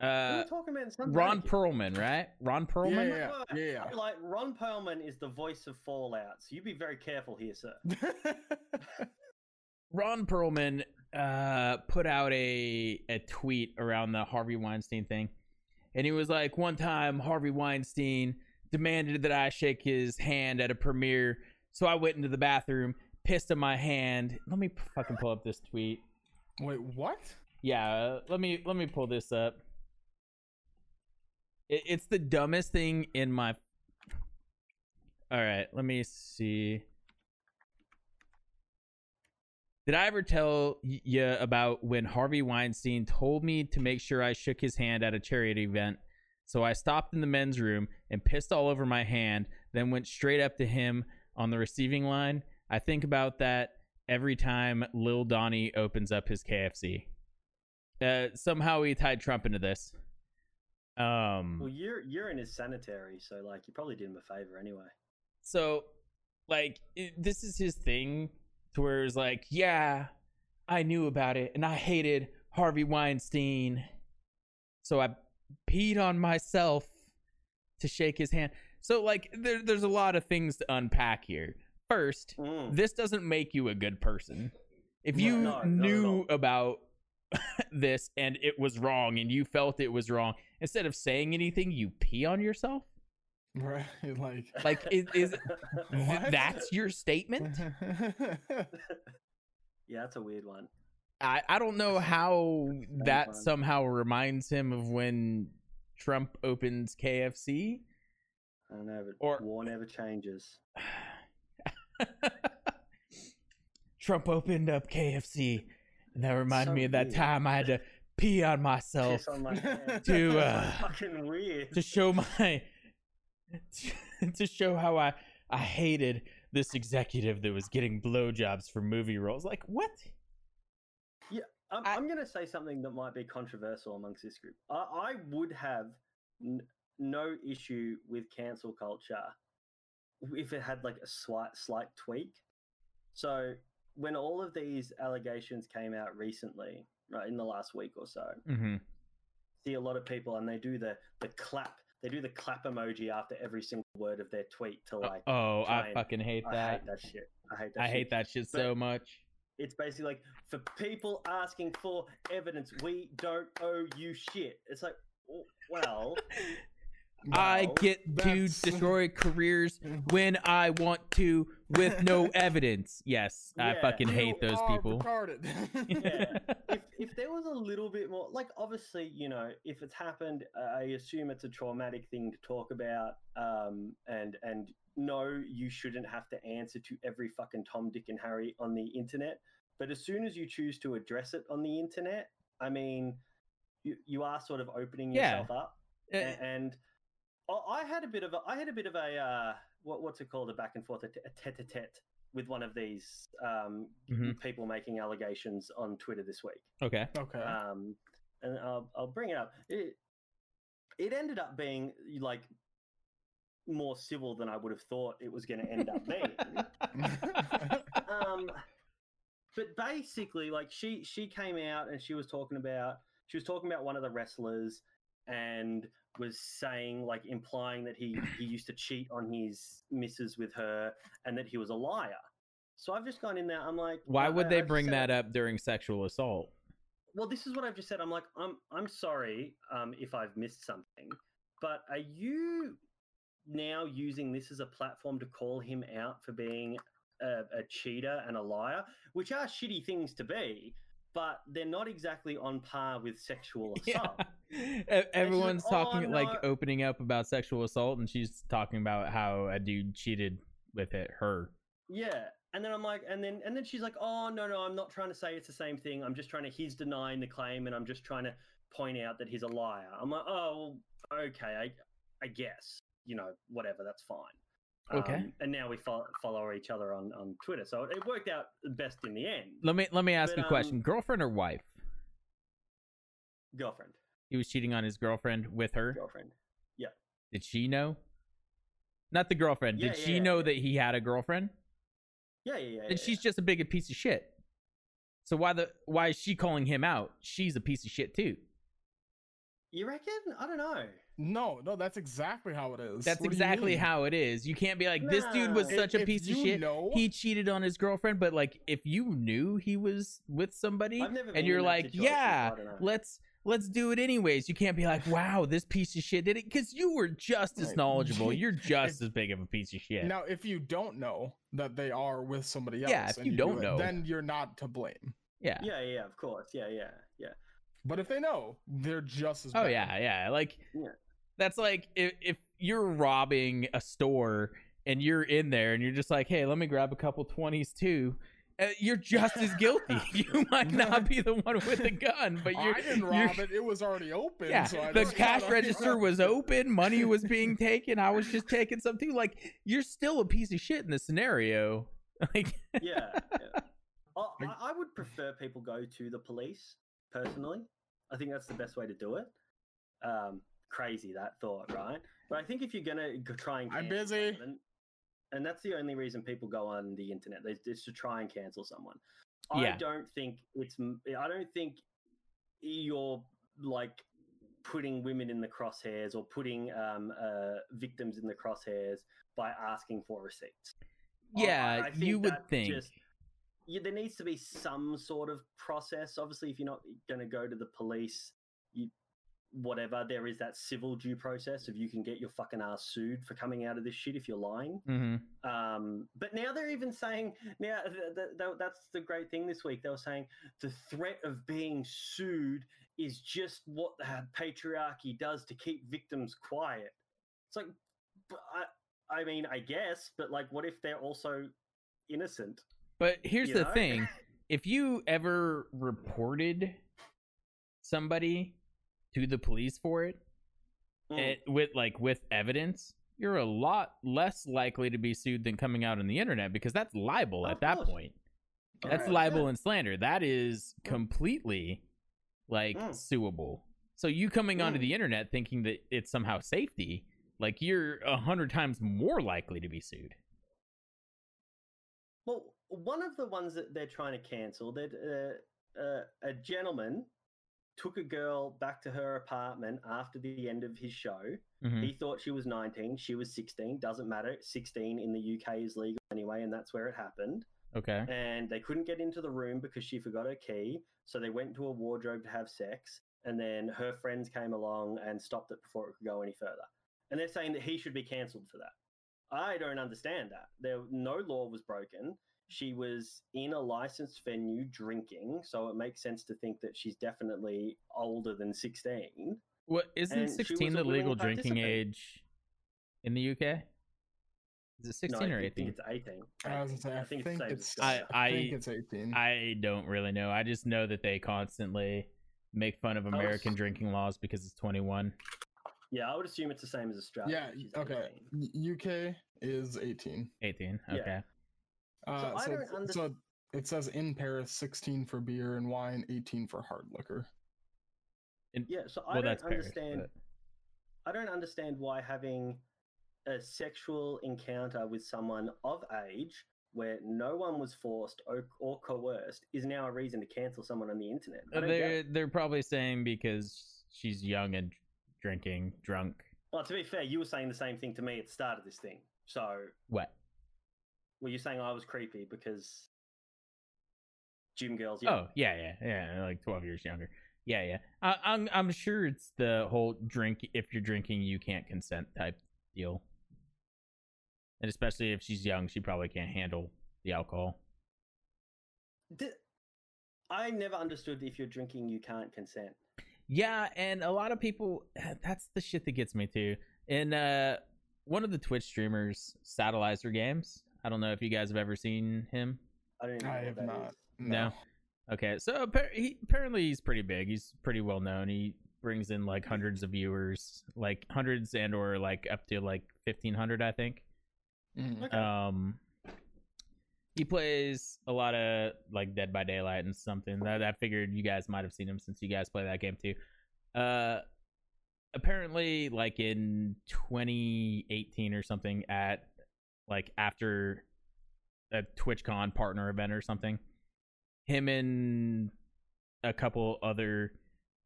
Speaker 3: Who are
Speaker 1: Uh,
Speaker 3: talking about?
Speaker 1: Ron
Speaker 3: Anarchy?
Speaker 1: Perlman, right? Ron Perlman.
Speaker 2: Yeah,
Speaker 3: Look,
Speaker 2: yeah, yeah.
Speaker 3: Like Ron Perlman is the voice of Fallout, so you be very careful here, sir.
Speaker 1: Ron Perlman uh, put out a a tweet around the Harvey Weinstein thing, and he was like, "One time, Harvey Weinstein demanded that I shake his hand at a premiere, so I went into the bathroom, pissed on my hand. Let me fucking pull up this tweet.
Speaker 2: Wait, what?
Speaker 1: Yeah, uh, let me let me pull this up. It, it's the dumbest thing in my. All right, let me see. Did I ever tell you about when Harvey Weinstein told me to make sure I shook his hand at a charity event? So I stopped in the men's room and pissed all over my hand, then went straight up to him on the receiving line. I think about that every time Lil Donnie opens up his KFC. Uh, somehow he tied Trump into this. Um,
Speaker 3: Well, ur- urine is sanitary, so like you probably did him a favor anyway.
Speaker 1: so like it, this is his thing to where it's like yeah i knew about it and i hated harvey weinstein so i peed on myself to shake his hand so like there, there's a lot of things to unpack here first
Speaker 3: Mm.
Speaker 1: this doesn't make you a good person if you
Speaker 3: No, at
Speaker 1: knew
Speaker 3: all.
Speaker 1: about this and it was wrong and you felt it was wrong instead of saying anything you pee on yourself
Speaker 2: Right? Like,
Speaker 1: like is, is that's your statement
Speaker 3: yeah, that's a weird one.
Speaker 1: I, I don't know how that
Speaker 3: fun.
Speaker 1: somehow reminds him of when trump opens kfc
Speaker 3: I don't know, but
Speaker 1: Or-
Speaker 3: war never changes.
Speaker 1: trump opened up kfc and that reminded
Speaker 3: So
Speaker 1: me of that
Speaker 3: weird.
Speaker 1: time i had to pee on myself
Speaker 3: Piss on my
Speaker 1: to, uh,
Speaker 3: fucking weird.
Speaker 1: to show my to show how i i hated this executive that was getting blowjobs for movie roles like what
Speaker 3: I'm,
Speaker 1: I-
Speaker 3: I'm going to say something that might be controversial amongst this group. I, I would have n- no issue with cancel culture if it had like a slight slight tweak. So when all of these allegations came out recently, right in the last week or so,
Speaker 1: mm-hmm.
Speaker 3: see a lot of people and they do the the clap. They do the clap emoji after every single word of their tweet to like.
Speaker 1: oh i
Speaker 3: and-
Speaker 1: fucking hate
Speaker 3: I
Speaker 1: that I
Speaker 3: hate that shit. I hate that.
Speaker 1: i
Speaker 3: shit.
Speaker 1: hate that shit
Speaker 3: But-
Speaker 1: so much
Speaker 3: It's basically like for people asking for evidence, we don't owe you shit. It's like, w- well,
Speaker 1: I get to destroy careers when I want to with no evidence. Yes, I fucking
Speaker 2: You
Speaker 1: hate those people.
Speaker 3: Yeah. if if there was a little bit more, like obviously, you know, if it's happened, I assume it's a traumatic thing to talk about. Um, and and no, you shouldn't have to answer to every fucking Tom, Dick, and Harry on the internet. But as soon as you choose to address it on the internet, I mean, you you are sort of opening
Speaker 1: Yeah.
Speaker 3: yourself up.
Speaker 1: Uh,
Speaker 3: and I I had a bit of a I had a bit of a uh, what what's it called a back and forth a tete-a-tete with one of these um,
Speaker 1: Mhm.
Speaker 3: people making allegations on Twitter this week.
Speaker 1: Okay.
Speaker 2: okay.
Speaker 3: Um, and I'll, I'll bring it up. It it ended up being like more civil than I would have thought it was going to end up being. um, but basically, like she she came out and she was talking about she was talking about one of the wrestlers and was saying like implying that he he used to cheat on his missus with her and that he was a liar. So I've just gone in there. I'm like,
Speaker 1: Why would they
Speaker 3: I've
Speaker 1: bring
Speaker 3: said-
Speaker 1: that up during sexual assault?
Speaker 3: well, this is what I've just said. I'm like, I'm I'm sorry um, if I've missed something, but are you now using this as a platform to call him out for being a, a cheater and a liar, which are shitty things to be, but they're not exactly on par with sexual assault.
Speaker 1: E- Everyone's
Speaker 3: "Oh,
Speaker 1: talking like
Speaker 3: no."
Speaker 1: opening up about sexual assault, and she's talking about how a dude cheated with it, her.
Speaker 3: Yeah. And then I'm like, and then and then she's like, oh no no, I'm not trying to say it's the same thing. I'm just trying to. He's denying the claim, and I'm just trying to point out that he's a liar. I'm like, oh well, okay, I I guess you know whatever, that's fine.
Speaker 1: Okay.
Speaker 3: Um, and now we follow, follow each other on on Twitter, so it worked out best in the end.
Speaker 1: Let me let me ask
Speaker 3: But,
Speaker 1: a question:
Speaker 3: um,
Speaker 1: girlfriend or wife?
Speaker 3: Girlfriend,
Speaker 1: He was cheating on his girlfriend with her.
Speaker 3: girlfriend. Yeah.
Speaker 1: Did she know? Not the girlfriend.
Speaker 3: Yeah,
Speaker 1: Did she
Speaker 3: yeah,
Speaker 1: know
Speaker 3: yeah.
Speaker 1: that he had a girlfriend?
Speaker 3: Yeah, yeah, yeah.
Speaker 1: Then
Speaker 3: yeah,
Speaker 1: she's just a big piece of shit. So why the why is she calling him out? She's a piece of shit too.
Speaker 3: You reckon? I don't know.
Speaker 2: no, no, that's exactly how it is.
Speaker 1: That's
Speaker 2: What
Speaker 1: exactly how it is. You can't be like this dude was
Speaker 3: Nah.
Speaker 1: such a piece of shit.
Speaker 2: know-
Speaker 1: He cheated on his girlfriend, but like if you knew he was with somebody
Speaker 3: I've never been
Speaker 1: and you're like, yeah,
Speaker 3: so I don't know.
Speaker 1: let's let's do it anyways. You can't be like, wow, this piece of shit did it because you were just as knowledgeable. You're just as big of a piece of shit.
Speaker 2: Now, if you don't know that they are with somebody else,
Speaker 1: Yeah, if
Speaker 2: and
Speaker 1: you
Speaker 2: do
Speaker 1: don't
Speaker 2: it,
Speaker 1: know.
Speaker 2: then you're not to blame.
Speaker 1: yeah.
Speaker 3: Yeah, yeah, of course. Yeah, yeah, yeah.
Speaker 2: But if they know, they're just as.
Speaker 1: Oh
Speaker 2: bad.
Speaker 1: yeah, yeah. Like
Speaker 3: Yeah.
Speaker 1: that's like if if you're robbing a store and you're in there and you're just like, hey, let me grab a couple twenties too. Uh, you're just as guilty. you might not be the one with the gun, but you're.
Speaker 2: I didn't
Speaker 1: you're-
Speaker 2: rob it. It was already open.
Speaker 1: Yeah,
Speaker 2: so I
Speaker 1: the cash
Speaker 2: got-
Speaker 1: register was open. Money was being taken. I was just taking something. Like you're still a piece of shit in the scenario. like
Speaker 3: yeah. yeah. Oh, I, I would prefer people go to the police personally. I think that's the best way to do it. Um, crazy that thought, right? But I think if you're gonna try and
Speaker 2: I'm busy.
Speaker 3: someone- and that's the only reason people go on the internet is to try and cancel someone.
Speaker 1: Yeah.
Speaker 3: I don't think it's. i don't think you're like putting women in the crosshairs or putting um, uh, victims in the crosshairs by asking for receipts.
Speaker 1: Yeah,
Speaker 3: I think
Speaker 1: you would think.
Speaker 3: just- yeah, there needs to be some sort of process. Obviously, if you're not going to go to the police, whatever, there is that civil due process of you can get your fucking ass sued for coming out of this shit if you're lying.
Speaker 1: Mhm.
Speaker 3: Um, but now they're even saying now th- th- th- that's the great thing this week. They were saying the threat of being sued is just what the patriarchy does to keep victims quiet. It's like, I, I mean, I guess, but like, what if they're also innocent?
Speaker 1: But here's the
Speaker 3: know?
Speaker 1: thing: if you ever reported somebody to the police for it,
Speaker 3: Mm.
Speaker 1: it with like with evidence, you're a lot less likely to be sued than coming out on the internet because that's libel
Speaker 3: Of
Speaker 1: at that point. That's
Speaker 2: Alright.
Speaker 1: libel
Speaker 3: Yeah.
Speaker 1: and slander. That is
Speaker 3: Mm.
Speaker 1: completely like
Speaker 3: Mm.
Speaker 1: suable. So you coming onto
Speaker 3: Mm.
Speaker 1: the internet thinking that it's somehow safety, like you're a hundred times more likely to be sued.
Speaker 3: Well, one of the ones that they're trying to cancel, that uh, uh, a gentleman took a girl back to her apartment after the end of his show.
Speaker 1: Mhm.
Speaker 3: He thought she was 19, she was 16. Doesn't matter. 16 in the UK is legal anyway, and that's where it happened.
Speaker 1: Okay.
Speaker 3: And they couldn't get into the room because she forgot her key. So they went to a wardrobe to have sex. And then her friends came along and stopped it before it could go any further. And they're saying that he should be cancelled for that. I don't understand that. There, no law was broken. She was in a licensed venue drinking, so it makes sense to think that she's definitely older than 16.
Speaker 1: What isn't
Speaker 3: And
Speaker 1: sixteen the legal drinking age in the UK? Is it sixteen
Speaker 3: I
Speaker 1: or eighteen?
Speaker 3: it's 18.
Speaker 2: I was gonna say, I,
Speaker 3: think,
Speaker 2: think,
Speaker 3: it's, the same as
Speaker 2: it's,
Speaker 3: Australia.
Speaker 1: I-
Speaker 2: I think it's 18.
Speaker 1: I don't really know. I just know that they constantly make fun of
Speaker 3: was-
Speaker 1: American drinking laws because it's twenty one.
Speaker 3: Yeah, I would assume it's the same as Australia.
Speaker 2: yeah, okay. UK is 18.
Speaker 1: 18.
Speaker 3: Yeah.
Speaker 1: Okay.
Speaker 2: Uh,
Speaker 3: I
Speaker 2: so,
Speaker 3: don't
Speaker 2: it's- so it says in Paris 16 for beer and wine, 18 for hard liquor.
Speaker 3: Yeah, so I
Speaker 1: well,
Speaker 3: don't
Speaker 1: that's Paris.
Speaker 3: understand.
Speaker 1: but-
Speaker 3: I don't understand why having a sexual encounter with someone of age where no one was forced or, or coerced is now a reason to cancel someone on the internet. I don't get
Speaker 1: they're
Speaker 3: it.
Speaker 1: they're probably saying because she's young and drinking, drunk.
Speaker 3: Well, to be fair, you were saying the same thing to me at the start of this thing. So,
Speaker 1: What?
Speaker 3: Were you saying I was creepy because gym girls?
Speaker 1: Oh yeah, yeah, yeah. Like twelve years younger. Yeah, yeah. I, I'm I'm sure it's the whole drink. If you're drinking, you can't consent type deal. And especially if she's young, she probably can't handle the alcohol.
Speaker 3: I never understood if you're drinking, you can't consent.
Speaker 1: Yeah, and a lot of people that's the shit that gets me too. And uh one of the Twitch streamers, Satellizer Games. I don't know if you guys have ever seen him.
Speaker 3: I don't know
Speaker 2: I have not.
Speaker 3: is.
Speaker 2: No.
Speaker 1: Okay, so he, apparently he's pretty big. He's pretty well known. He brings in like hundreds of viewers, like hundreds and or like up to like fifteen hundred, I think.
Speaker 2: Mhm.
Speaker 3: Okay.
Speaker 1: Um, he plays a lot of like Dead by Daylight and something that I figured you guys might have seen him since you guys play that game too. Uh, apparently, like in 2018 or something, at like after a TwitchCon partner event or something, him and a couple other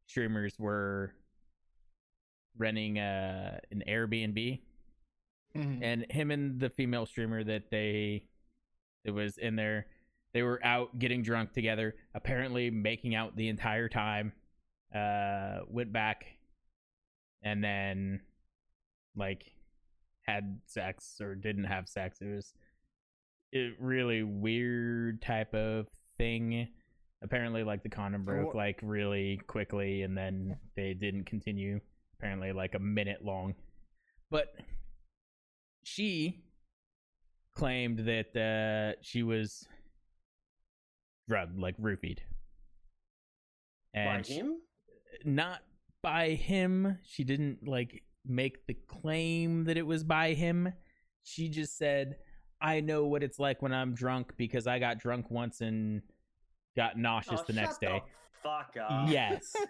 Speaker 1: streamers were renting uh, an Airbnb
Speaker 2: Mhm.
Speaker 1: and him and the female streamer that they that was in there they were out getting drunk together apparently making out the entire time uh went back and then like had sex or didn't have sex it was a really weird type of thing apparently like the condom broke like really quickly and then they didn't continue apparently like a minute long but she claimed that uh, she was drugged, like roofied.
Speaker 3: By
Speaker 1: And she-
Speaker 3: him?
Speaker 1: not by him. She didn't like make the claim that it was by him. She just said, I know what it's like when I'm drunk because I got drunk once and got nauseous
Speaker 3: Oh,
Speaker 1: the next day.
Speaker 3: fuck up.
Speaker 1: Yes.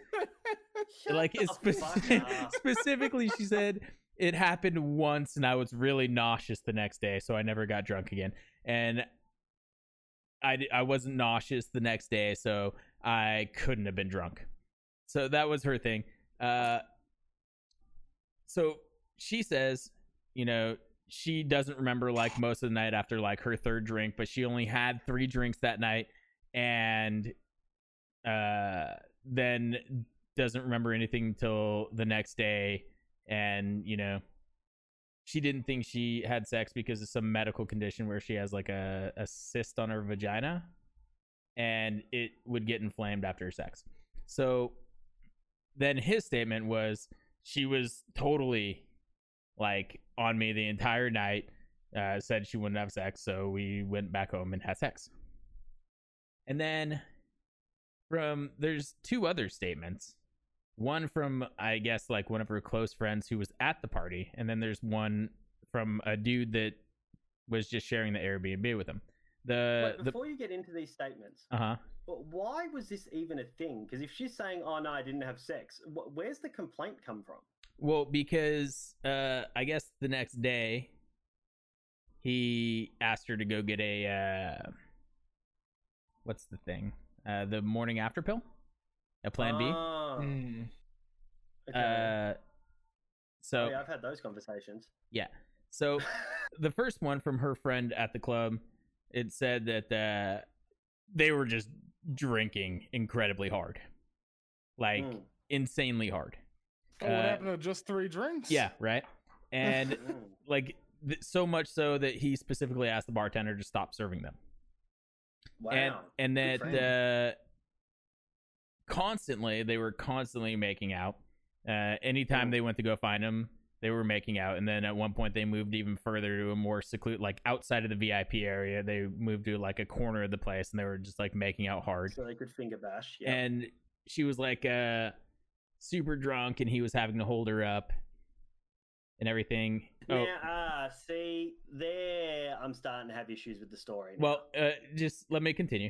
Speaker 1: Like
Speaker 3: the
Speaker 1: it's
Speaker 3: up.
Speaker 1: specifically she said it happened once and I was really nauseous the next day, so I never got drunk again. And I I wasn't nauseous the next day, so I couldn't have been drunk. So that was her thing. Uh so she says, you know, she doesn't remember like most of the night after like her third drink, but she only had 3 drinks that night and uh then doesn't remember anything until the next day. And you know she didn't think she had sex because of some medical condition where she has like a, a cyst on her vagina and it would get inflamed after sex. So then his statement was she was totally like on me the entire night uh, said she wouldn't have sex so we went back home and had sex. And then from there's two other statements. One from i guess like one of her close friends who was at the party and then there's one from a dude that was just sharing the airbnb with him. The
Speaker 3: Wait,
Speaker 1: the
Speaker 3: before you get into these statements,
Speaker 1: uh-huh
Speaker 3: but why was this even a thing? Because if she's saying, "Oh no, I didn't have sex," wh- where's the complaint come from?
Speaker 1: well because uh i guess the next day he asked her to go get a uh what's the thing uh the morning after pill a plan b
Speaker 2: Mm.
Speaker 3: okay.
Speaker 1: uh so
Speaker 3: oh, yeah, I've had those conversations.
Speaker 1: yeah so the first one from her friend at the club it said that uh they were just drinking incredibly hard like
Speaker 3: Mm,
Speaker 1: insanely hard
Speaker 2: Oh, what
Speaker 1: Uh,
Speaker 2: happened to just three drinks?
Speaker 1: yeah right and
Speaker 3: mm.
Speaker 1: like th- so much so that he specifically asked the bartender to stop serving them
Speaker 3: Wow.
Speaker 1: and and that uh constantly they were constantly making out uh anytime
Speaker 3: Mm.
Speaker 1: they went to go find him they were making out and then at one point they moved even further to a more secluded like outside of the vip area they moved to like a corner of the place and they were just like making out hard
Speaker 3: so they could finger bash. Yeah.
Speaker 1: and she was like uh super drunk and he was having to hold her up and everything oh
Speaker 3: Now, ah, see, there, I'm starting to have issues with the story. now.
Speaker 1: well uh just let me continue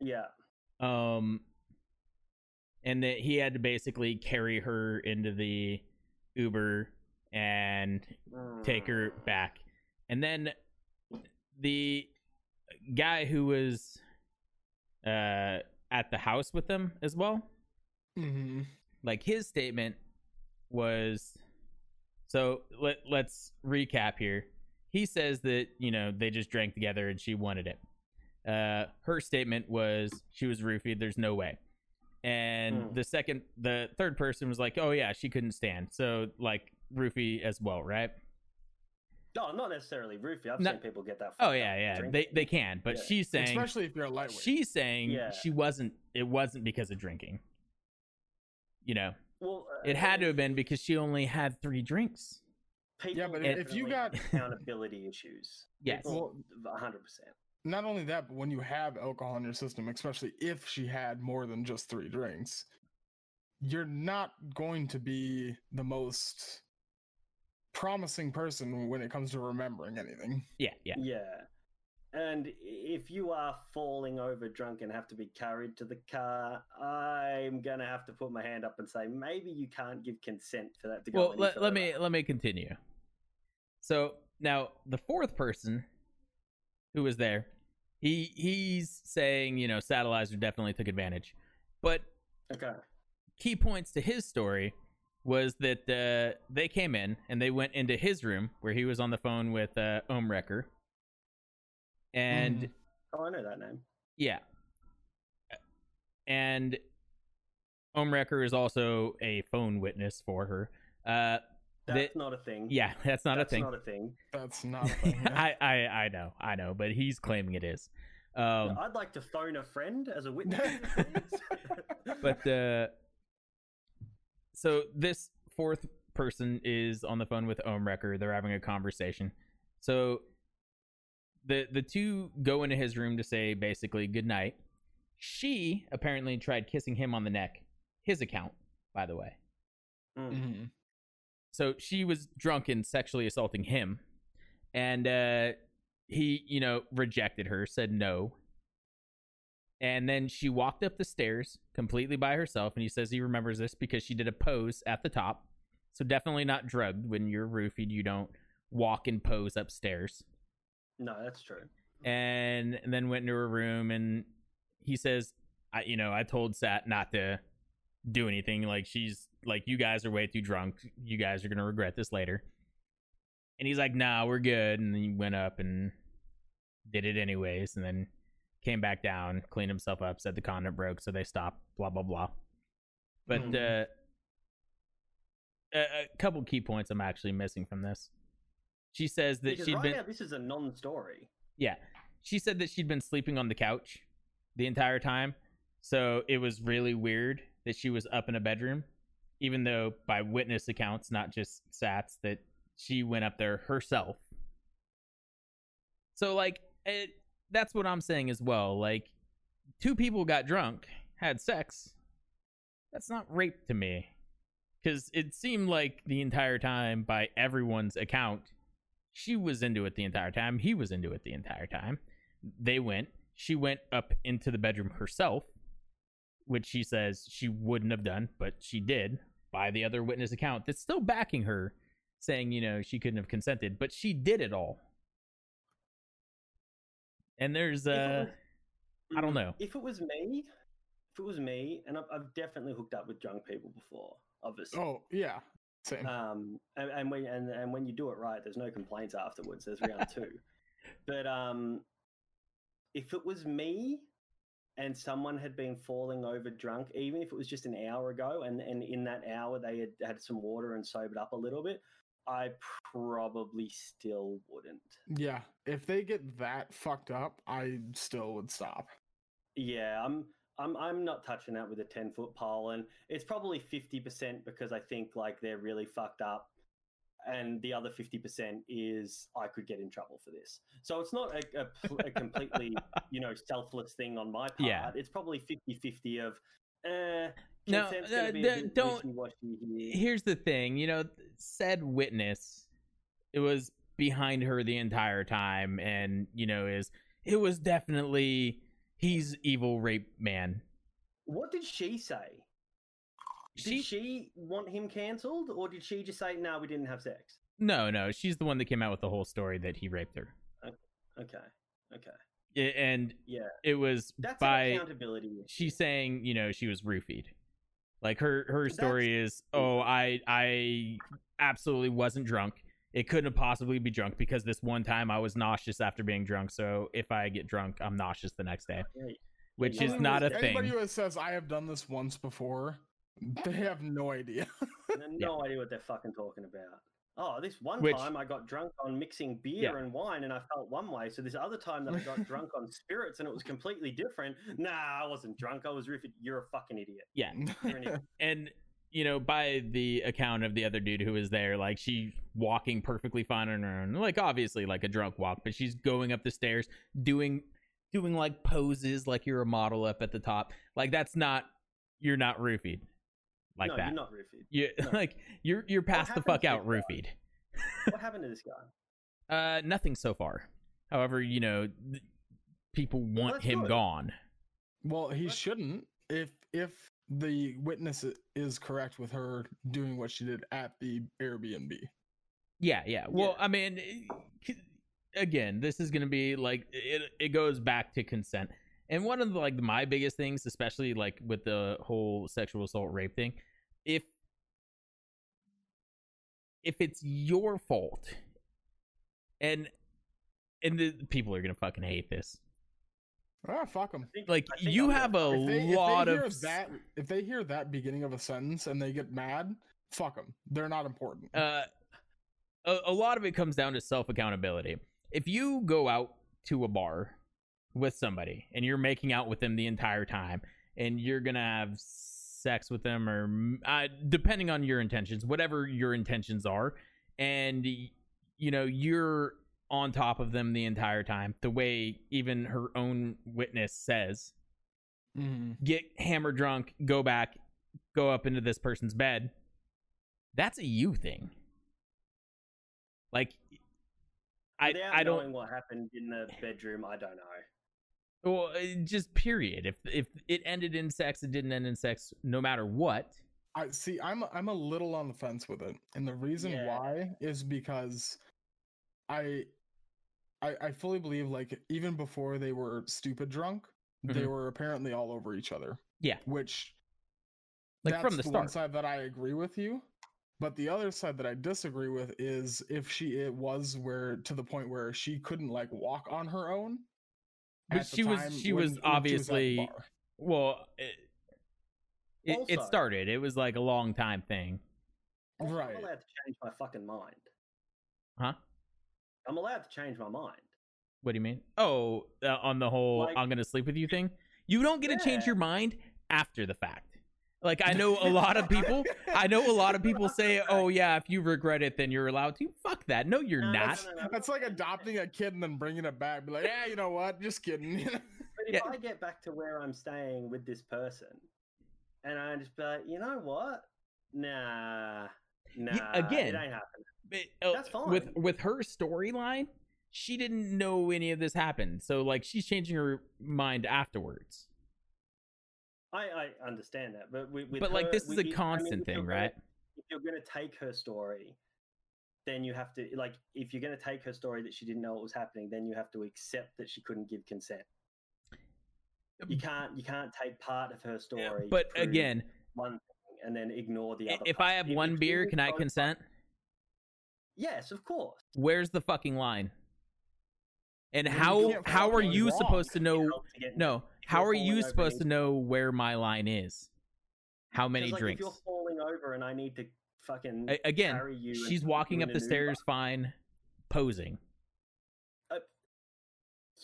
Speaker 3: yeah.
Speaker 1: um and that he had to basically carry her into the uber and take her
Speaker 3: Mm.
Speaker 1: back. And then the guy who was uh at the house with them as well.
Speaker 2: Hmm
Speaker 1: like his statement was so let, let's recap here. He says that you know they just drank together and she wanted it. Uh her statement was she was roofied there's no way. And
Speaker 3: Hmm.
Speaker 1: the second the third person was like oh yeah she couldn't stand. So like roofie as well right
Speaker 3: No, not necessarily roofie. I've
Speaker 1: No-
Speaker 3: seen people get that.
Speaker 1: oh yeah yeah
Speaker 3: drinking.
Speaker 1: they they can but
Speaker 3: Yeah.
Speaker 1: she's saying
Speaker 2: Especially if you're a lightweight.
Speaker 1: she's saying
Speaker 3: Yeah.
Speaker 1: she wasn't it wasn't because of drinking you know
Speaker 3: Well, uh,
Speaker 1: it had to have been because she only had three drinks
Speaker 3: People
Speaker 2: Yeah, but
Speaker 1: if
Speaker 2: you got-
Speaker 3: accountability issues.
Speaker 1: Yes.
Speaker 3: 100%.
Speaker 2: Not only that, but when you have alcohol in your system, especially if she had more than just three drinks, you're not going to be the most promising person when it comes to remembering anything.
Speaker 1: yeah yeah
Speaker 3: Yeah. And if you are falling over drunk and have to be carried to the car, I'm gonna have to put my hand up and say maybe you can't give consent for that to go.
Speaker 1: well
Speaker 3: any
Speaker 1: let, let me let me continue so now the fourth person who was there he he's saying you know satellizer definitely took advantage but
Speaker 3: Okay.
Speaker 1: key points to his story was that uh, they came in and they went into his room where he was on the phone with uh, Ohmwrecker. And
Speaker 2: Mhm.
Speaker 3: Oh, I know that name.
Speaker 1: yeah. And Ohmwrecker is also a phone witness for her. Uh,
Speaker 3: That's
Speaker 1: They-
Speaker 3: not a thing.
Speaker 1: yeah, that's not
Speaker 3: That's
Speaker 1: a thing.
Speaker 3: not a thing.
Speaker 2: That's not a thing. yeah.
Speaker 1: I, I I know, I know, but he's claiming it is. Um,
Speaker 3: I'd like to phone a friend as a witness.
Speaker 1: but uh, so this fourth person is on the phone with Ohmwrecker. They're having a conversation. So the the two go into his room to say basically good night. She apparently tried kissing him on the neck. His account, by the way.
Speaker 3: Mm.
Speaker 2: Mhm.
Speaker 1: So she was drunk and sexually assaulting him. And uh he, you know, rejected her, said no. And then she walked up the stairs completely by herself. And he says he remembers this because she did a pose at the top. So definitely not drugged. When you're roofied, you don't walk and pose upstairs.
Speaker 3: No, that's true.
Speaker 1: And, and then went into her room and he says, I, you know, I told Sat not to do anything. Like she's like, you guys are way too drunk. You guys are gonna regret this later. And he's like, nah, we're good. And then he went up and did it anyways, and then came back down, cleaned himself up, said the condom broke, so they stopped. Blah blah blah. But
Speaker 3: Mhm.
Speaker 1: uh, a, a couple key points I'm actually missing from this. She says that
Speaker 3: Because
Speaker 1: she'd
Speaker 3: right
Speaker 1: been
Speaker 3: now, this is a non-story.
Speaker 1: yeah. She said that she'd been sleeping on the couch the entire time. So it was really weird that she was up in a bedroom, even though by witness accounts, not just Sats, that she went up there herself. So, like, it, that's what I'm saying as well. Like, two people got drunk, had sex. That's not rape to me. Because it seemed like the entire time, by everyone's account, she was into it the entire time. He was into it the entire time. They went. She went up into the bedroom herself, which she says she wouldn't have done, but she did by the other witness account that's still backing her, saying, you know, she couldn't have consented, but she did it all. And there's,
Speaker 3: If
Speaker 1: uh,
Speaker 3: was-
Speaker 1: I don't know.
Speaker 3: If it was me, if it was me, and I've, I've definitely hooked up with drunk people before, obviously.
Speaker 2: Oh yeah, same.
Speaker 3: Um, and, and when and, and when you do it right, there's no complaints afterwards. There's round two. But um, if it was me and someone had been falling over drunk, even if it was just an hour ago, and, and in that hour they had had some water and sobered up a little bit, I probably still wouldn't.
Speaker 2: yeah, if they get that fucked up, I still would stop.
Speaker 3: Yeah, I'm I'm I'm not touching that with a ten foot pole, and it's probably fifty percent because I think like they're really fucked up, and the other fifty percent is I could get in trouble for this. So it's not a, a, a completely you know selfless thing on my part.
Speaker 1: Yeah.
Speaker 3: It's probably 50-50 of eh,
Speaker 1: No, uh,
Speaker 3: gonna be
Speaker 1: d-
Speaker 3: a bit
Speaker 1: don't- here's the thing you know said witness it was behind her the entire time and you know is it was definitely he's evil rape man
Speaker 3: What did she say?
Speaker 1: she,
Speaker 3: Did she want him cancelled, or did she just say no? We didn't have sex.
Speaker 1: no no she's the one that came out with the whole story that he raped her
Speaker 3: Okay, okay,
Speaker 1: and
Speaker 3: yeah.
Speaker 1: it was
Speaker 3: That's
Speaker 1: by
Speaker 3: accountability.
Speaker 1: she's saying you know she was roofied like her her
Speaker 3: That's-
Speaker 1: story is mm. oh i i absolutely wasn't drunk. It couldn't have possibly be drunk because this one time i was nauseous after being drunk. So if i get drunk i'm nauseous the next day which is not a
Speaker 2: Anybody
Speaker 1: thing.
Speaker 2: who says I have done this once before, they have no idea.
Speaker 3: I have no idea what they're fucking talking about. Oh, this one
Speaker 1: Which-
Speaker 3: time I got drunk on mixing beer
Speaker 1: Yeah.
Speaker 3: and wine and I felt one way. So this other time that I got drunk on spirits and it was completely different. Nah, I wasn't drunk. I was riffing. You're a fucking idiot.
Speaker 1: yeah
Speaker 3: You're an idiot.
Speaker 1: and you know by the account of the other dude who was there like she's walking perfectly fine on her own like obviously like a drunk walk but she's going up the stairs doing doing like poses like you're a model up at the top like that's not you're not roofied like
Speaker 3: no,
Speaker 1: that
Speaker 3: you're not roofied.
Speaker 1: you
Speaker 3: No.
Speaker 1: like you're you're past the fuck out
Speaker 3: this
Speaker 1: roofied
Speaker 3: What happened to this guy?
Speaker 1: uh nothing so far however you know th- people want
Speaker 3: that's
Speaker 1: him
Speaker 3: good.
Speaker 1: gone
Speaker 2: well, he
Speaker 3: What?
Speaker 2: shouldn't if if the witness is correct with her doing what she did at the Airbnb.
Speaker 1: Yeah, yeah. Well,
Speaker 3: Yeah.
Speaker 1: I mean, eh, again, this is going to be like it. It goes back to consent, and one of the, like my biggest things, especially like with the whole sexual assault rape thing, if if it's your fault, and and the people are gonna fucking hate this.
Speaker 2: Ah, fuck them.
Speaker 1: Like you
Speaker 3: I'm
Speaker 1: have a
Speaker 2: they,
Speaker 1: lot of
Speaker 2: that, if they hear that beginning of a sentence and they get mad, fuck them. They're not important.
Speaker 1: uh, a, a lot of it comes down to self accountability. If you go out to a bar with somebody and you're making out with them the entire time and you're gonna have sex with them or uh, depending on your intentions whatever your intentions are and you know you're on top of them the entire time the way even her own witness says
Speaker 2: Mhm.
Speaker 1: get hammered drunk, go back, go up into this person's bed. That's a you thing. Like I
Speaker 3: Without
Speaker 1: I don't
Speaker 3: knowing what happened in the bedroom, I don't know.
Speaker 1: Well uh, just period. If if it ended in sex, it didn't end in sex no matter what.
Speaker 2: I see. I'm I'm a little on the fence with it, and the reason
Speaker 3: Yeah.
Speaker 2: why is because I, I I fully believe like even before they were stupid drunk, they
Speaker 1: Mhm.
Speaker 2: were apparently all over each other.
Speaker 1: Yeah.
Speaker 2: Which
Speaker 1: Like from
Speaker 2: that's
Speaker 1: the
Speaker 2: one side that I agree with you, but the other side that I disagree with is if she it was where to the point where she couldn't like walk on her own.
Speaker 1: But she was- she
Speaker 2: when-
Speaker 1: was
Speaker 2: when
Speaker 1: obviously-
Speaker 2: bar.
Speaker 1: Well, it, it, it started. It was like a long time thing.
Speaker 2: Right.
Speaker 3: I'm allowed to change my fucking mind.
Speaker 1: Huh?
Speaker 3: I'm allowed to change my mind.
Speaker 1: What do you mean? Oh, uh, on the whole
Speaker 3: Like-
Speaker 1: I'm going to sleep with you thing? You don't get to change your mind after the fact. Like I know a lot of people I know a lot of people say, "Oh yeah, if you regret it then you're allowed to." Fuck that. No, you're
Speaker 3: No, no,
Speaker 1: not.
Speaker 3: no, no, no.
Speaker 2: That's like adopting a kid and then bringing it back. Be like, yeah, you know what? Just kidding.
Speaker 3: But if
Speaker 1: Yeah.
Speaker 3: I get back to where I'm staying with this person, and I just be like, you know what? Nah, nah.
Speaker 1: again,
Speaker 3: it ain't happening.
Speaker 1: But, uh,
Speaker 3: That's
Speaker 1: With with her storyline, she didn't know any of this happened. So like she's changing her mind afterwards.
Speaker 3: I, I understand that, but
Speaker 1: but like this is
Speaker 3: we-
Speaker 1: a
Speaker 3: I
Speaker 1: constant
Speaker 3: if you're
Speaker 1: thing,
Speaker 3: gonna-
Speaker 1: right?
Speaker 3: If you're going to take her story, then you have to like if you're going to take her story that she didn't know what was happening, then you have to accept that she couldn't give consent. You can't you can't take part of her story. to
Speaker 1: But again,
Speaker 3: one thing and then ignore the other.
Speaker 1: if
Speaker 3: part.
Speaker 1: I have
Speaker 3: If-
Speaker 1: one beer, can I consent?
Speaker 3: Yes, of course.
Speaker 1: Where's the fucking line? And how how are you
Speaker 2: walk.
Speaker 1: supposed to know?
Speaker 3: To
Speaker 1: No, how
Speaker 3: you're
Speaker 1: you supposed to know where my line is? How many
Speaker 3: like,
Speaker 1: drinks?
Speaker 3: If you're falling over and I need to fucking
Speaker 1: A- again,
Speaker 3: carry you,
Speaker 1: she's walking up the
Speaker 3: an Uber-
Speaker 1: stairs fine, posing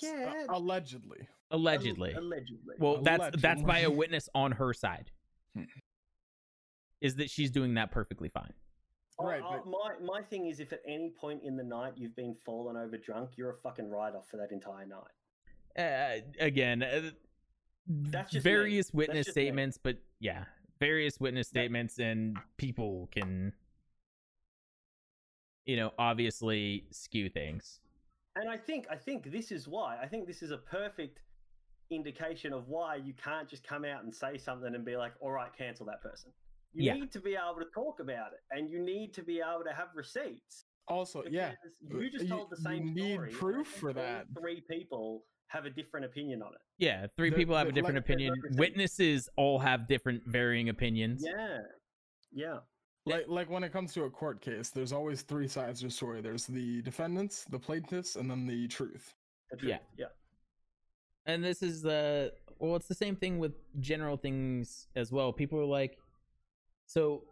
Speaker 3: Yeah,
Speaker 2: Uh, allegedly.
Speaker 1: allegedly.
Speaker 3: allegedly.
Speaker 1: Well, that's that's by a witness on her side.
Speaker 2: Hmm.
Speaker 1: Is that she's doing that perfectly fine?
Speaker 3: I-
Speaker 2: Right,
Speaker 3: I-
Speaker 2: but-
Speaker 3: my my thing is, if at any point in the night you've been fallen over drunk, you're a fucking write off for that entire night.
Speaker 1: Uh, again, uh,
Speaker 3: That's just me.
Speaker 1: various witness
Speaker 3: just me.
Speaker 1: statements, but yeah, various witness
Speaker 3: That-
Speaker 1: statements, and people can, you know, obviously skew things.
Speaker 3: And I think I think this is why. I think this is a perfect indication of why you can't just come out and say something and be like, "All right, cancel that person." You
Speaker 1: Yeah.
Speaker 3: need to be able to talk about it, and you need to be able to have receipts.
Speaker 2: Also, yeah.
Speaker 3: You uh, just
Speaker 2: you-
Speaker 3: told the
Speaker 2: you
Speaker 3: same
Speaker 2: need
Speaker 3: story. and
Speaker 2: proof for that.
Speaker 3: Three people have a different opinion on it.
Speaker 1: Yeah, three
Speaker 2: The-
Speaker 1: people have a different
Speaker 2: like-
Speaker 1: opinion.
Speaker 3: like I said-
Speaker 1: Witnesses all have different varying opinions.
Speaker 3: Yeah, yeah.
Speaker 2: Like like when it comes to a court case, there's always three sides to the story. There's the defendants, the plaintiffs, and then the truth.
Speaker 3: the truth,
Speaker 1: Yeah.
Speaker 3: yeah.
Speaker 1: and this is the well it's the same thing with general things as well people are like so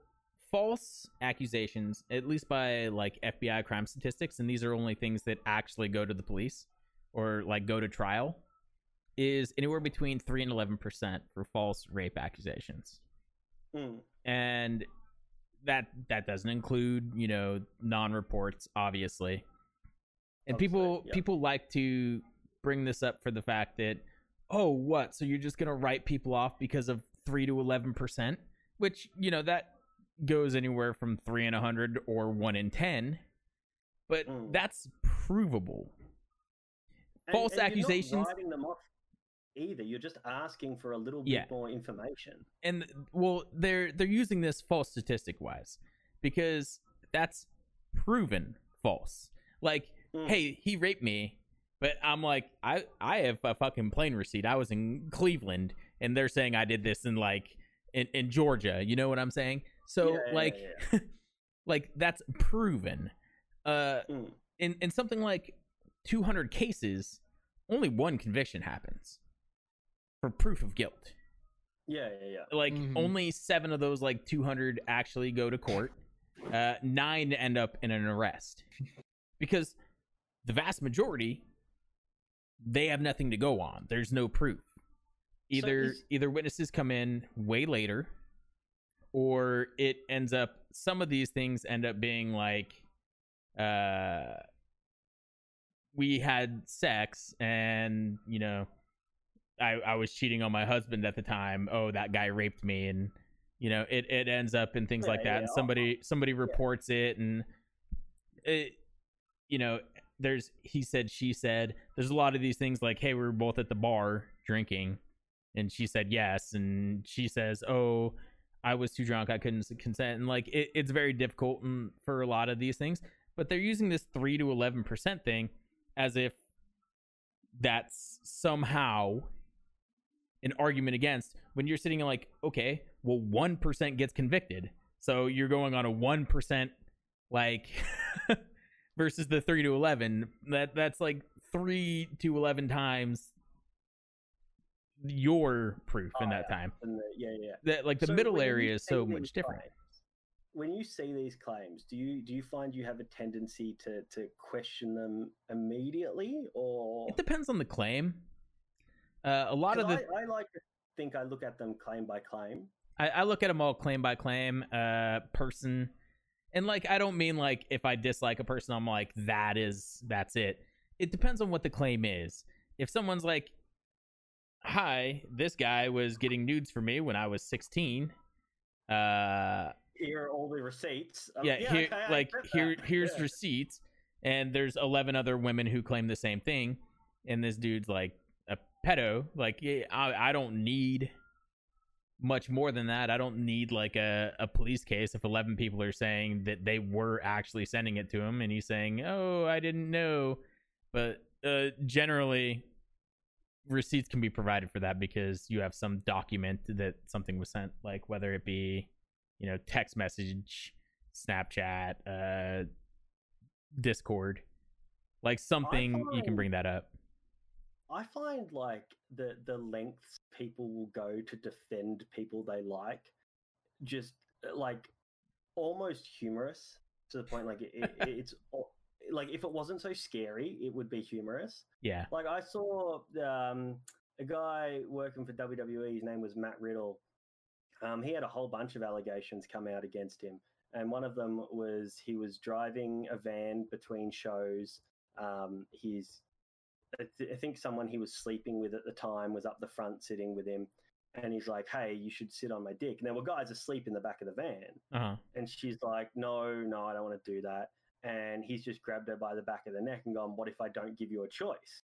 Speaker 1: false accusations at least by like fbi crime statistics and these are only things that actually go to the police or like go to trial is anywhere between 3 and 11% for false rape accusations
Speaker 3: Mm.
Speaker 1: and that that doesn't include you know non-reports obviously and
Speaker 3: Obviously,
Speaker 1: people
Speaker 3: yeah.
Speaker 1: people like to bring this up for the fact that oh what so you're just gonna write people off because of 3 to 11 percent which you know that goes anywhere from 3 in 100 or 1 in 10 but
Speaker 3: Mm.
Speaker 1: that's provable False
Speaker 3: and you're not
Speaker 1: accusations-
Speaker 3: writing them off either. You're just asking for a little
Speaker 1: Yeah.
Speaker 3: bit more information.
Speaker 1: and well they're they're using this false statistic wise because that's proven false like
Speaker 3: Mm.
Speaker 1: hey he raped me but i'm like i i have a fucking plane receipt i was in cleveland and they're saying i did this in like in, in georgia you know what i'm saying so
Speaker 3: Yeah,
Speaker 1: like
Speaker 3: yeah,
Speaker 1: like that's proven uh
Speaker 3: Mm.
Speaker 1: in in something like 200 cases only one conviction happens for proof of guilt.
Speaker 3: Yeah, yeah, yeah.
Speaker 1: like
Speaker 2: Mhm.
Speaker 1: only seven of those like 200 actually go to court. Uh nine end up in an arrest. Because the vast majority they have nothing to go on. There's no proof. Either
Speaker 3: is-
Speaker 1: either witnesses come in way later or it ends up some of these things end up being like uh we had sex and you know I, I was cheating on my husband at the time. Oh, that guy raped me, and you know it, it ends up in things
Speaker 3: Yeah,
Speaker 1: like that.
Speaker 3: yeah,
Speaker 1: And somebody somebody reports it, and it, you know, there's he said she said there's a lot of these things like hey we were both at the bar drinking. And she said yes. And she says oh i was too drunk. I couldn't consent. And like it, it's very difficult mm, for a lot of these things. But they're using this 3 to 11 percent thing as if that's somehow an argument against when you're sitting like okay well 1% gets convicted so you're going on a 1% like versus the 3 to 11 that that's like 3 to 11 times your proof in
Speaker 3: Oh,
Speaker 1: that
Speaker 3: yeah.
Speaker 1: time
Speaker 3: the, yeah, yeah.
Speaker 1: that like the
Speaker 3: So
Speaker 1: middle area is so much different
Speaker 3: claims- When you see these claims, do you do you find you have a tendency to to question them immediately, or
Speaker 1: it depends on the claim uh, a lot of the
Speaker 3: I, I like to think I look at them claim by claim.
Speaker 1: I, I look at them all claim by claim, uh, person, and like I don't mean like if I dislike a person, I'm like that is that's it. It depends on what the claim is. If someone's like, "Hi, this guy was getting nudes for me when I was 16," uh,
Speaker 3: Here are all the receipts. Um,
Speaker 1: yeah, here
Speaker 3: okay,
Speaker 1: like here here's
Speaker 3: Yeah.
Speaker 1: receipts, and there's 11 other women who claim the same thing, and this dude's like a pedo. Like, yeah, I, I don't need much more than that. I don't need like a, a police case if 11 people are saying that they were actually sending it to him and he's saying, oh, I didn't know. But uh, generally, receipts can be provided for that because you have some document that something was sent, like whether it be, you know, text message, Snapchat, uh, Discord, like something you can bring that up.
Speaker 3: I find like the the lengths people will go to defend people they like, just uh, like almost humorous to the point like it, it, it's like if it wasn't so scary, it would be humorous.
Speaker 1: Yeah.
Speaker 3: Like I saw um, a guy working for WWE. His name was Matt Riddle. Um, he had a whole bunch of allegations come out against him, and one of them was he was driving a van between shows. Um, he's, I, th- I think someone he was sleeping with at the time was up the front sitting with him, and he's like, "Hey, you should sit on my dick." And there were guys asleep in the back of the van,
Speaker 1: Uh huh.
Speaker 3: and she's like, "No, no, I don't want to do that." And he's just grabbed her by the back of the neck and gone, "What if I don't give you a choice?"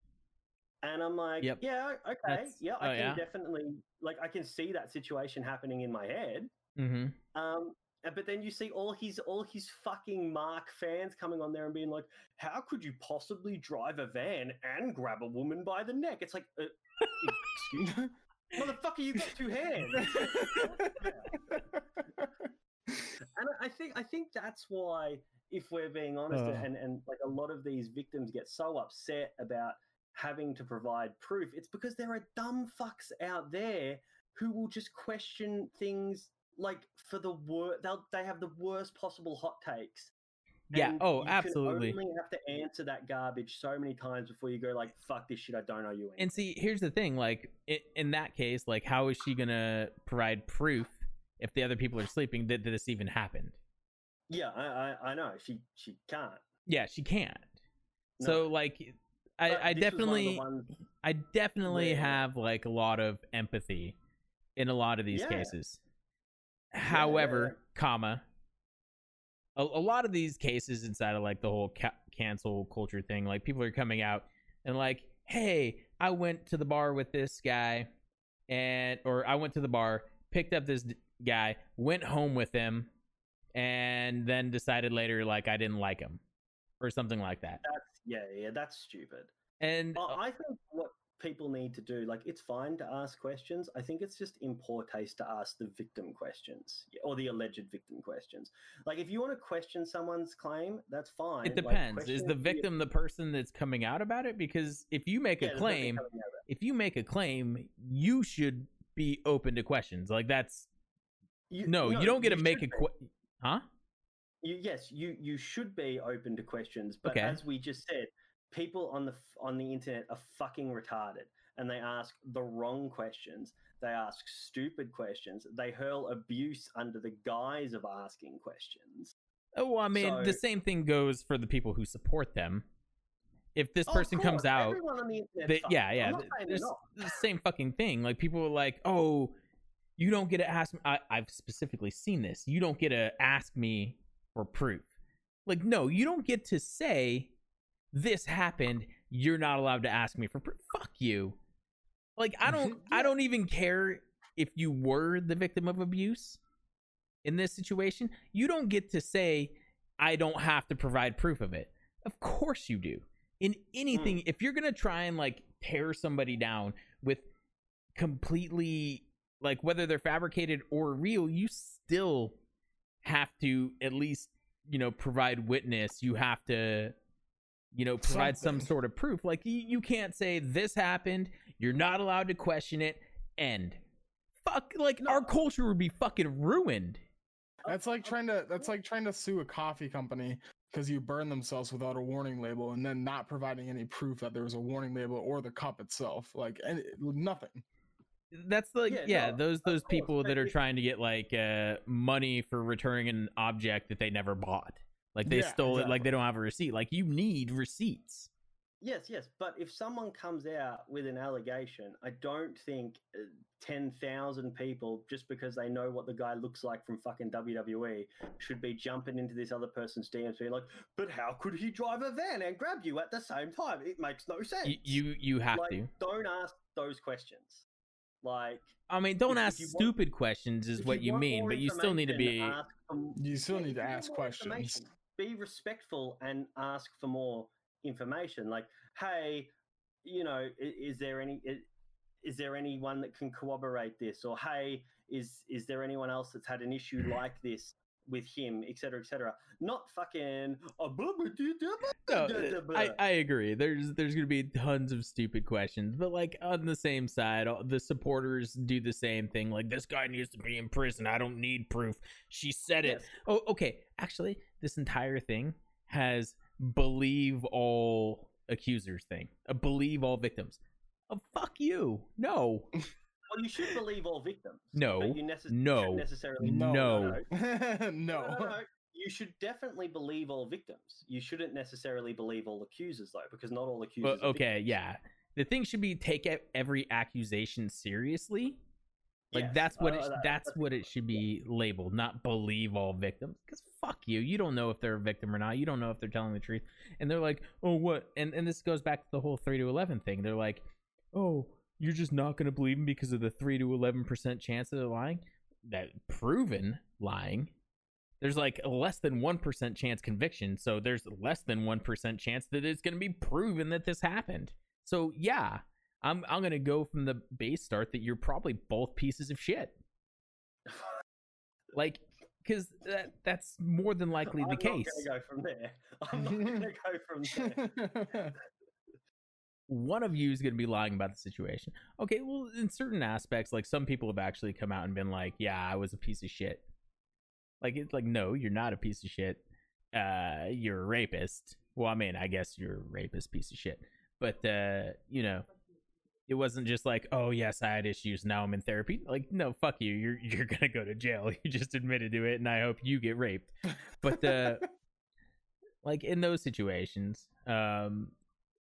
Speaker 3: And I'm like,
Speaker 1: Yep.
Speaker 3: "Yeah, okay,
Speaker 1: That's-
Speaker 3: yeah,
Speaker 1: oh,
Speaker 3: I can
Speaker 1: yeah?
Speaker 3: definitely like I can see that situation happening in my head."
Speaker 1: Mm-hmm.
Speaker 3: Um, but then you see all his all his fucking Mark fans coming on there and being like, "How could you possibly drive a van and grab a woman by the neck?" It's like, uh, excuse me, motherfucker, you got two hands. and I- I think I think that's why, if we're being honest,
Speaker 1: Oh.
Speaker 3: and and like a lot of these victims get so upset about having to provide proof, it's because there are dumb fucks out there who will just question things like for the worst. They'll they have the worst possible hot takes.
Speaker 1: Yeah.
Speaker 3: and
Speaker 1: Oh,
Speaker 3: you
Speaker 1: absolutely.
Speaker 3: You only have to answer that garbage so many times before you go like, "Fuck this shit, I don't know you."
Speaker 1: And see, here's the thing: like i in that case, like how is she gonna provide proof if the other people are sleeping that, that this even happened?
Speaker 3: yeah, I, I I know she she can't.
Speaker 1: Yeah, she can't.
Speaker 3: No.
Speaker 1: So like, I
Speaker 3: uh,
Speaker 1: I
Speaker 3: this was one of the
Speaker 1: definitely I definitely
Speaker 3: where-
Speaker 1: have like a lot of empathy in a lot of these
Speaker 3: Yeah.
Speaker 1: cases. However,
Speaker 3: yeah.
Speaker 1: comma, a, a lot of these cases inside of like the whole ca- cancel culture thing, like people are coming out and like, hey, I went to the bar with this guy, and or I went to the bar, picked up this d- guy, went home with him, and then decided later like I didn't like him, or something like that.
Speaker 3: That's yeah, yeah, that's stupid.
Speaker 1: And
Speaker 3: I uh I think what people need to do, like, it's fine to ask questions. I think it's just in poor taste to ask the victim questions or the alleged victim questions. Like, if you want to question someone's claim, that's fine.
Speaker 1: it
Speaker 3: Like,
Speaker 1: depends. Is the victim the person that's coming out about it? Because if you make
Speaker 3: Yeah,
Speaker 1: a claim,
Speaker 3: coming out of it.
Speaker 1: if you make a claim, you should be open to questions. Like that's
Speaker 3: You-
Speaker 1: no, you don't get to make a
Speaker 3: should be.
Speaker 1: que- huh?
Speaker 3: You, yes, you you should be open to questions, but
Speaker 1: Okay.
Speaker 3: as we just said, people on the on the internet are fucking retarded, and they ask the wrong questions. They ask stupid questions. They hurl abuse under the guise of asking questions.
Speaker 1: Oh, I mean, the same thing goes for the people who support them. If this
Speaker 3: Oh,
Speaker 1: person comes out,
Speaker 3: everyone on the internet.
Speaker 1: they, yeah, yeah,
Speaker 3: I'm not
Speaker 1: th- there's
Speaker 3: not.
Speaker 1: the same fucking thing. Like people are like, oh, you don't get to ask me. I, I've specifically seen this. You don't get to ask me for proof. Like, no, you don't get to say this happened. You're not allowed to ask me for proof. Fuck you. Like I don't I don't even care if you were the victim of abuse in this situation. You don't get to say I don't have to provide proof of it. Of course you do. In hmm. anything, if you're gonna try and like tear somebody down with completely like whether they're fabricated or real, you still have to at least you know provide witness. You have to you know provide some sort of proof. Like you, you can't say this happened. You're not allowed to question it. End. Fuck. Like our culture would be fucking ruined.
Speaker 2: That's like trying to that's like trying to sue a coffee company because you burn themselves without a warning label and then not providing any proof that there was a warning label or the cup itself. Like and nothing.
Speaker 1: That's like
Speaker 3: Yeah,
Speaker 1: yeah,
Speaker 3: no,
Speaker 1: those those people
Speaker 3: but
Speaker 1: that are trying to get like uh money for returning an object that they never bought. Like they
Speaker 2: Yeah,
Speaker 1: stole it like they don't have a receipt. Like you need receipts.
Speaker 3: Yes, yes, but if someone comes out with an allegation, I don't think uh, 10,000 people, just because they know what the guy looks like from fucking WWE, should be jumping into this other person's DMs being like, but how could he drive a van and grab you at the same time? It makes no sense.
Speaker 1: You you, you have
Speaker 3: like,
Speaker 1: to.
Speaker 3: Don't ask those questions. Like,
Speaker 1: I mean, don't
Speaker 3: if- if
Speaker 1: ask
Speaker 3: you want-
Speaker 1: stupid questions is what you
Speaker 3: want
Speaker 1: mean, but you still need to be
Speaker 3: information, for-
Speaker 2: You still
Speaker 3: Yeah,
Speaker 2: need to ask questions.
Speaker 3: Be respectful and ask for more information. Like, hey, you know, is, is there any is, is there anyone that can corroborate this? Or hey, is is there anyone else that's had an issue like this with him, etc., cetera, et cetera? Not fucking.
Speaker 1: No. I, I agree. There's there's gonna be tons of stupid questions, but like on the same side, all- the supporters do the same thing. Like this guy needs to be in prison. I don't need proof. She said it.
Speaker 3: Yes.
Speaker 1: Oh, okay. Actually, this entire thing has believe all accusers thing. A believe all victims. Oh, fuck you. No.
Speaker 3: Well, you should believe all victims.
Speaker 1: No.
Speaker 3: but you necess-
Speaker 1: No.
Speaker 3: shouldn't necessarily.
Speaker 1: No.
Speaker 3: no.
Speaker 2: no.
Speaker 3: No, no, no. You should definitely believe all victims. You shouldn't necessarily believe all accusers, though, because not all accusers.
Speaker 1: Well,
Speaker 3: are
Speaker 1: okay,
Speaker 3: victims.
Speaker 1: yeah. The thing should be take e- every accusation seriously. Like
Speaker 3: Yes,
Speaker 1: that's what
Speaker 3: uh,
Speaker 1: it,
Speaker 3: that-
Speaker 1: that's what it should be labeled, not believe all victims. Because fuck you, you don't know if they're a victim or not. You don't know if they're telling the truth. And they're like, oh, what? And and this goes back to the whole three to eleven thing. They're like, oh, you're just not gonna believe him because of the three to eleven percent chance that they're lying. That proven lying. There's like a less than one percent chance conviction, so there's less than one percent chance that it's gonna be proven that this happened. So yeah, I'm I'm gonna go from the base start that you're probably both pieces of shit. Like, because that that's more than likely
Speaker 3: I'm
Speaker 1: the
Speaker 3: not
Speaker 1: case.
Speaker 3: gonna go from there. I'm not gonna go from there.
Speaker 1: One of you is gonna be lying about the situation. Okay, well, in certain aspects, like some people have actually come out and been like, "Yeah, I was a piece of shit." Like it's like, no, you're not a piece of shit. Uh, you're a rapist. Well, I mean, I guess you're a rapist, piece of shit. But uh, you know, it wasn't just like, oh yes, I had issues. Now I'm in therapy. Like, no, fuck you. You're you're gonna go to jail. You just admitted to it, and I hope you get raped. But uh, like in those situations, um,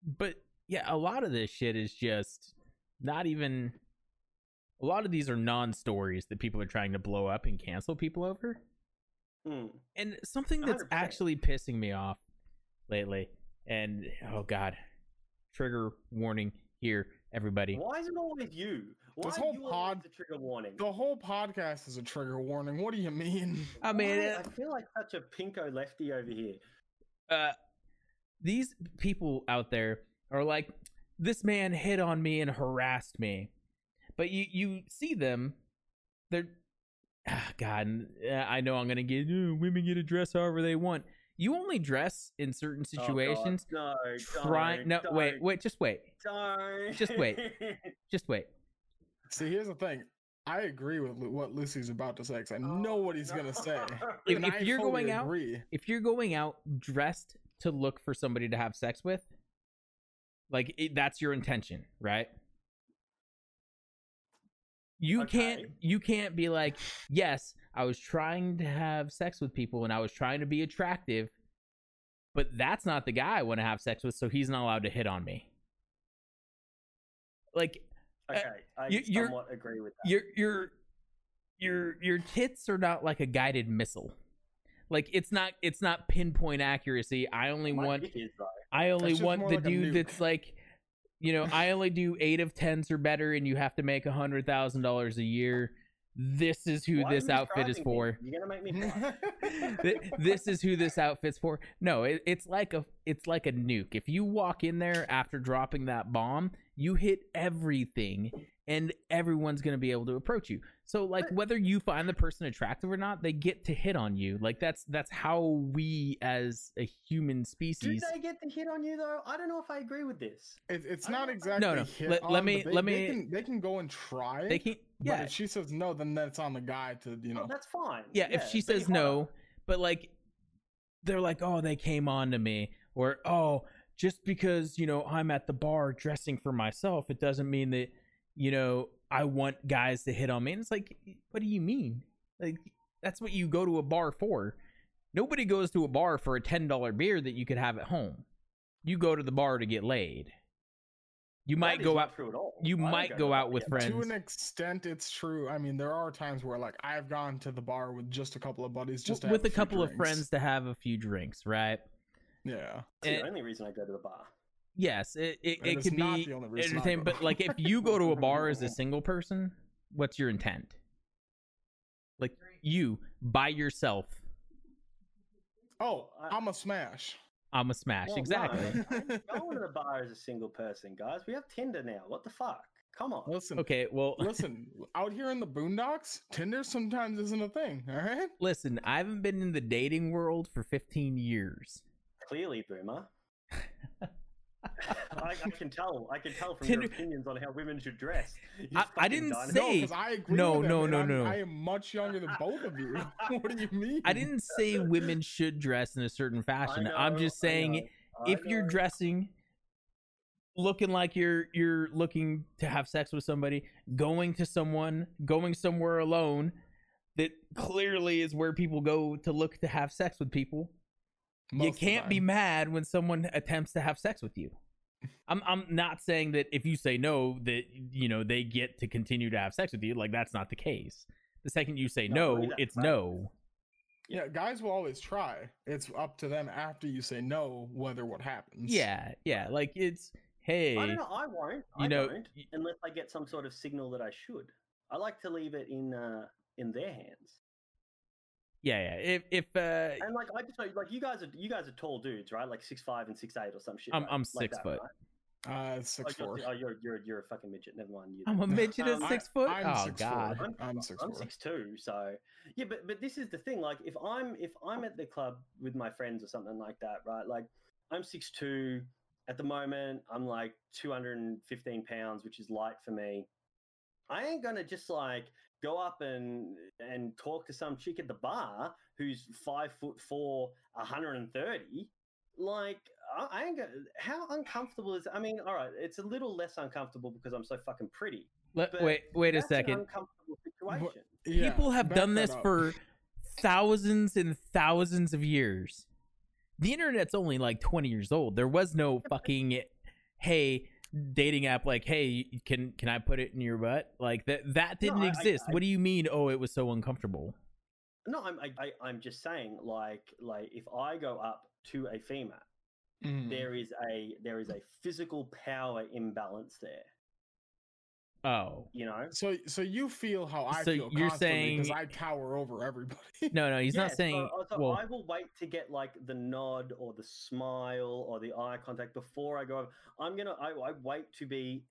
Speaker 1: but yeah, a lot of this shit is just not even. A lot of these are non-stories that people are trying to blow up and cancel people over.
Speaker 3: Hmm.
Speaker 1: And something that's
Speaker 3: 100%.
Speaker 1: actually pissing me off lately, and oh god, trigger warning here, everybody.
Speaker 3: Why is it always you? Why
Speaker 2: This whole
Speaker 3: you always
Speaker 2: pod-
Speaker 3: the trigger warning?
Speaker 2: the whole podcast is a trigger warning. What do you mean?
Speaker 1: I mean,
Speaker 3: Why?
Speaker 1: uh,
Speaker 3: I feel like such a pinko lefty over here.
Speaker 1: uh, these people out there are like, this man hit on me and harassed me, but you you see them, they're, ah, God, uh, I know I'm gonna get "Oh, women get to dress however they want. You only dress in certain
Speaker 3: Oh, God.
Speaker 1: situations.
Speaker 3: no,
Speaker 1: Try
Speaker 3: don't,
Speaker 1: no wait wait just wait
Speaker 3: Don't.
Speaker 1: Just wait. just wait.
Speaker 2: See, here's the thing. I agree with what Lucy's about to say because I
Speaker 3: Oh,
Speaker 2: know what he's gonna say.
Speaker 1: If- if you're
Speaker 2: fully
Speaker 1: going out-
Speaker 2: agree.
Speaker 1: if you're going out dressed to look for somebody to have sex with, like it, that's your intention, right? You can't you can't be like, "Yes, I was trying to have sex with people and I was trying to be attractive, but that's not the guy I want to have sex with, so he's not allowed to hit on me." Like uh,
Speaker 3: okay, I
Speaker 1: you-
Speaker 3: somewhat agree with that.
Speaker 1: your your your your tits are not like a guided missile. Like it's not it's not pinpoint accuracy. I only
Speaker 3: My
Speaker 1: want
Speaker 3: is.
Speaker 1: I only want the
Speaker 2: like
Speaker 1: dude that's like, you know, I only do eight of tens or better, and you have to make a hundred thousand dollars a year. This is who
Speaker 3: Why
Speaker 1: this outfit is
Speaker 3: describing me?
Speaker 1: for.
Speaker 3: You're gonna make me.
Speaker 1: this is who this outfit's for. No, it, it's like a it's like a nuke. If you walk in there after dropping that bomb, you hit everything, and everyone's gonna be able to approach you. So, like,
Speaker 3: But-
Speaker 1: whether you find the person attractive or not, they get to hit on you. Like that's that's how we as a human species.
Speaker 3: Do they get the hit on you though? I don't know if I agree with this.
Speaker 2: It, it's
Speaker 3: I
Speaker 2: not exactly
Speaker 1: No, no,
Speaker 2: hit
Speaker 1: let-
Speaker 2: on,
Speaker 1: let me-
Speaker 2: they,
Speaker 1: let
Speaker 2: they
Speaker 1: me-
Speaker 2: can, they can go and try.
Speaker 1: They can
Speaker 2: But
Speaker 1: yeah
Speaker 2: if she says no, then that's on the guy to you oh, know.
Speaker 3: Oh, that's fine.
Speaker 1: yeah. If she says
Speaker 3: if I-
Speaker 1: no, but like they're like, oh, they came on to me, or oh, just because you know I'm at the bar dressing for myself, it doesn't mean that you know I want guys to hit on me. And it's like, what do you mean? Like that's what you go to a bar for. Nobody goes to a bar for a ten dollar beer that you could have at home. You go to the bar to get laid. You might go out.
Speaker 3: true at all.
Speaker 1: you
Speaker 3: I
Speaker 1: might go out
Speaker 3: bar
Speaker 1: with
Speaker 3: to get
Speaker 1: friends.
Speaker 2: To an extent, it's true. I mean, there are times where like I've gone to the bar with just a couple of buddies, just to
Speaker 1: with
Speaker 2: have
Speaker 1: a
Speaker 2: few
Speaker 1: couple of friends to have a few drinks, right?
Speaker 2: Yeah,
Speaker 3: It's
Speaker 1: Eh,
Speaker 3: the only reason I go to the bar.
Speaker 1: Yes, it it,
Speaker 2: That
Speaker 1: it
Speaker 2: is
Speaker 1: could be
Speaker 2: the only
Speaker 1: entertainment, but like if you go to a bar as a single person, what's your intent? Like you by yourself,
Speaker 2: Oh,
Speaker 3: I-
Speaker 2: I'm a smash.
Speaker 1: I'm a smash.
Speaker 3: Well, no,
Speaker 1: exactly.
Speaker 3: I'm going to the bar as a single person, guys. We have Tinder now. What the fuck? Come on.
Speaker 2: Listen,
Speaker 1: Okay, well,
Speaker 2: listen. Out here in the boondocks, Tinder sometimes isn't a thing. All right.
Speaker 1: listen, I haven't been in the dating world for 15 years.
Speaker 3: Clearly, boomer. I, I can tell. I can tell from
Speaker 1: Tinder-
Speaker 3: your opinions on how women should dress.
Speaker 1: I- I didn't
Speaker 3: dinosaur.
Speaker 1: say-
Speaker 2: No, I agree.
Speaker 1: no,
Speaker 2: with
Speaker 1: no,
Speaker 2: him,
Speaker 1: no,
Speaker 2: I'm-
Speaker 1: no.
Speaker 2: I am much younger than both of you. what do you mean?
Speaker 1: I didn't say women should dress in a certain
Speaker 3: I
Speaker 1: fashion. I'm just saying if you're dressing looking like you're you're looking to have sex with somebody going to someone going somewhere alone that clearly is where people go to look to have sex with people
Speaker 2: Most
Speaker 1: you can't be mad when someone attempts to have sex with you i'm i'm not saying that if you say no that you know they get to continue to have sex with you like that's not the case the second you say
Speaker 3: No,
Speaker 1: no
Speaker 3: mean,
Speaker 1: it's
Speaker 3: right.
Speaker 1: no
Speaker 2: Yeah, guys will always try. It's up to them after you say no whether what happens.
Speaker 1: yeah yeah like it's hey
Speaker 3: I don't know. I won't.
Speaker 1: you
Speaker 3: I
Speaker 1: know,
Speaker 3: don't unless I get some sort of signal that I should. I like to leave it in uh, in their hands.
Speaker 1: Yeah yeah if if uh
Speaker 3: And like I just know, like you guys are you guys are tall dudes, right? Like six five and six eight or some shit.
Speaker 1: I'm-
Speaker 3: right?
Speaker 1: I'm
Speaker 3: Like
Speaker 1: six
Speaker 3: that,
Speaker 1: foot.
Speaker 3: right?
Speaker 2: Uh,
Speaker 3: Oh,
Speaker 2: six
Speaker 3: you're,
Speaker 2: four.
Speaker 3: oh, you're you're you're a fucking midget. Never mind. You.
Speaker 1: I'm a midget at
Speaker 3: Um,
Speaker 2: I-
Speaker 1: six foot.
Speaker 2: I'm
Speaker 1: oh
Speaker 2: six
Speaker 1: god.
Speaker 2: four.
Speaker 3: I'm,
Speaker 2: I'm six
Speaker 3: I'm
Speaker 2: four.
Speaker 3: six two, so yeah. But but this is the thing. Like if I'm if I'm at the club with my friends or something like that, right? Like I'm six two at the moment. I'm like 215 pounds, which is light for me. I ain't gonna just like go up and and talk to some chick at the bar who's five foot four, 130. Like I, I ain't gonna. How uncomfortable is? I mean, all right, it's a little less uncomfortable because I'm so fucking pretty.
Speaker 1: Let,
Speaker 3: but
Speaker 1: wait wait a second.
Speaker 3: An uncomfortable situation.
Speaker 2: Yeah,
Speaker 1: People have done this
Speaker 2: up.
Speaker 1: for thousands and thousands of years. The internet's only like 20 years old. There was no fucking hey dating app like hey can can I put it in your butt? Like that that didn't
Speaker 3: I- I-
Speaker 1: exist.
Speaker 3: I-
Speaker 1: what do you mean oh it was so uncomfortable?
Speaker 3: No, I'm I, I, I'm just saying, like like if I go up to a female,
Speaker 2: Mhm.
Speaker 3: there is a there is a physical power imbalance there.
Speaker 1: Oh.
Speaker 3: You know.
Speaker 2: So, so you feel how I
Speaker 1: So
Speaker 2: feel
Speaker 1: you're
Speaker 2: constantly because
Speaker 1: saying-
Speaker 2: I tower over everybody.
Speaker 1: No, no, he's
Speaker 3: Yeah,
Speaker 1: not saying
Speaker 3: So, so
Speaker 1: well
Speaker 3: I will wait to get like the nod or the smile or the eye contact before I go. over. I'm gonna. I, I wait to be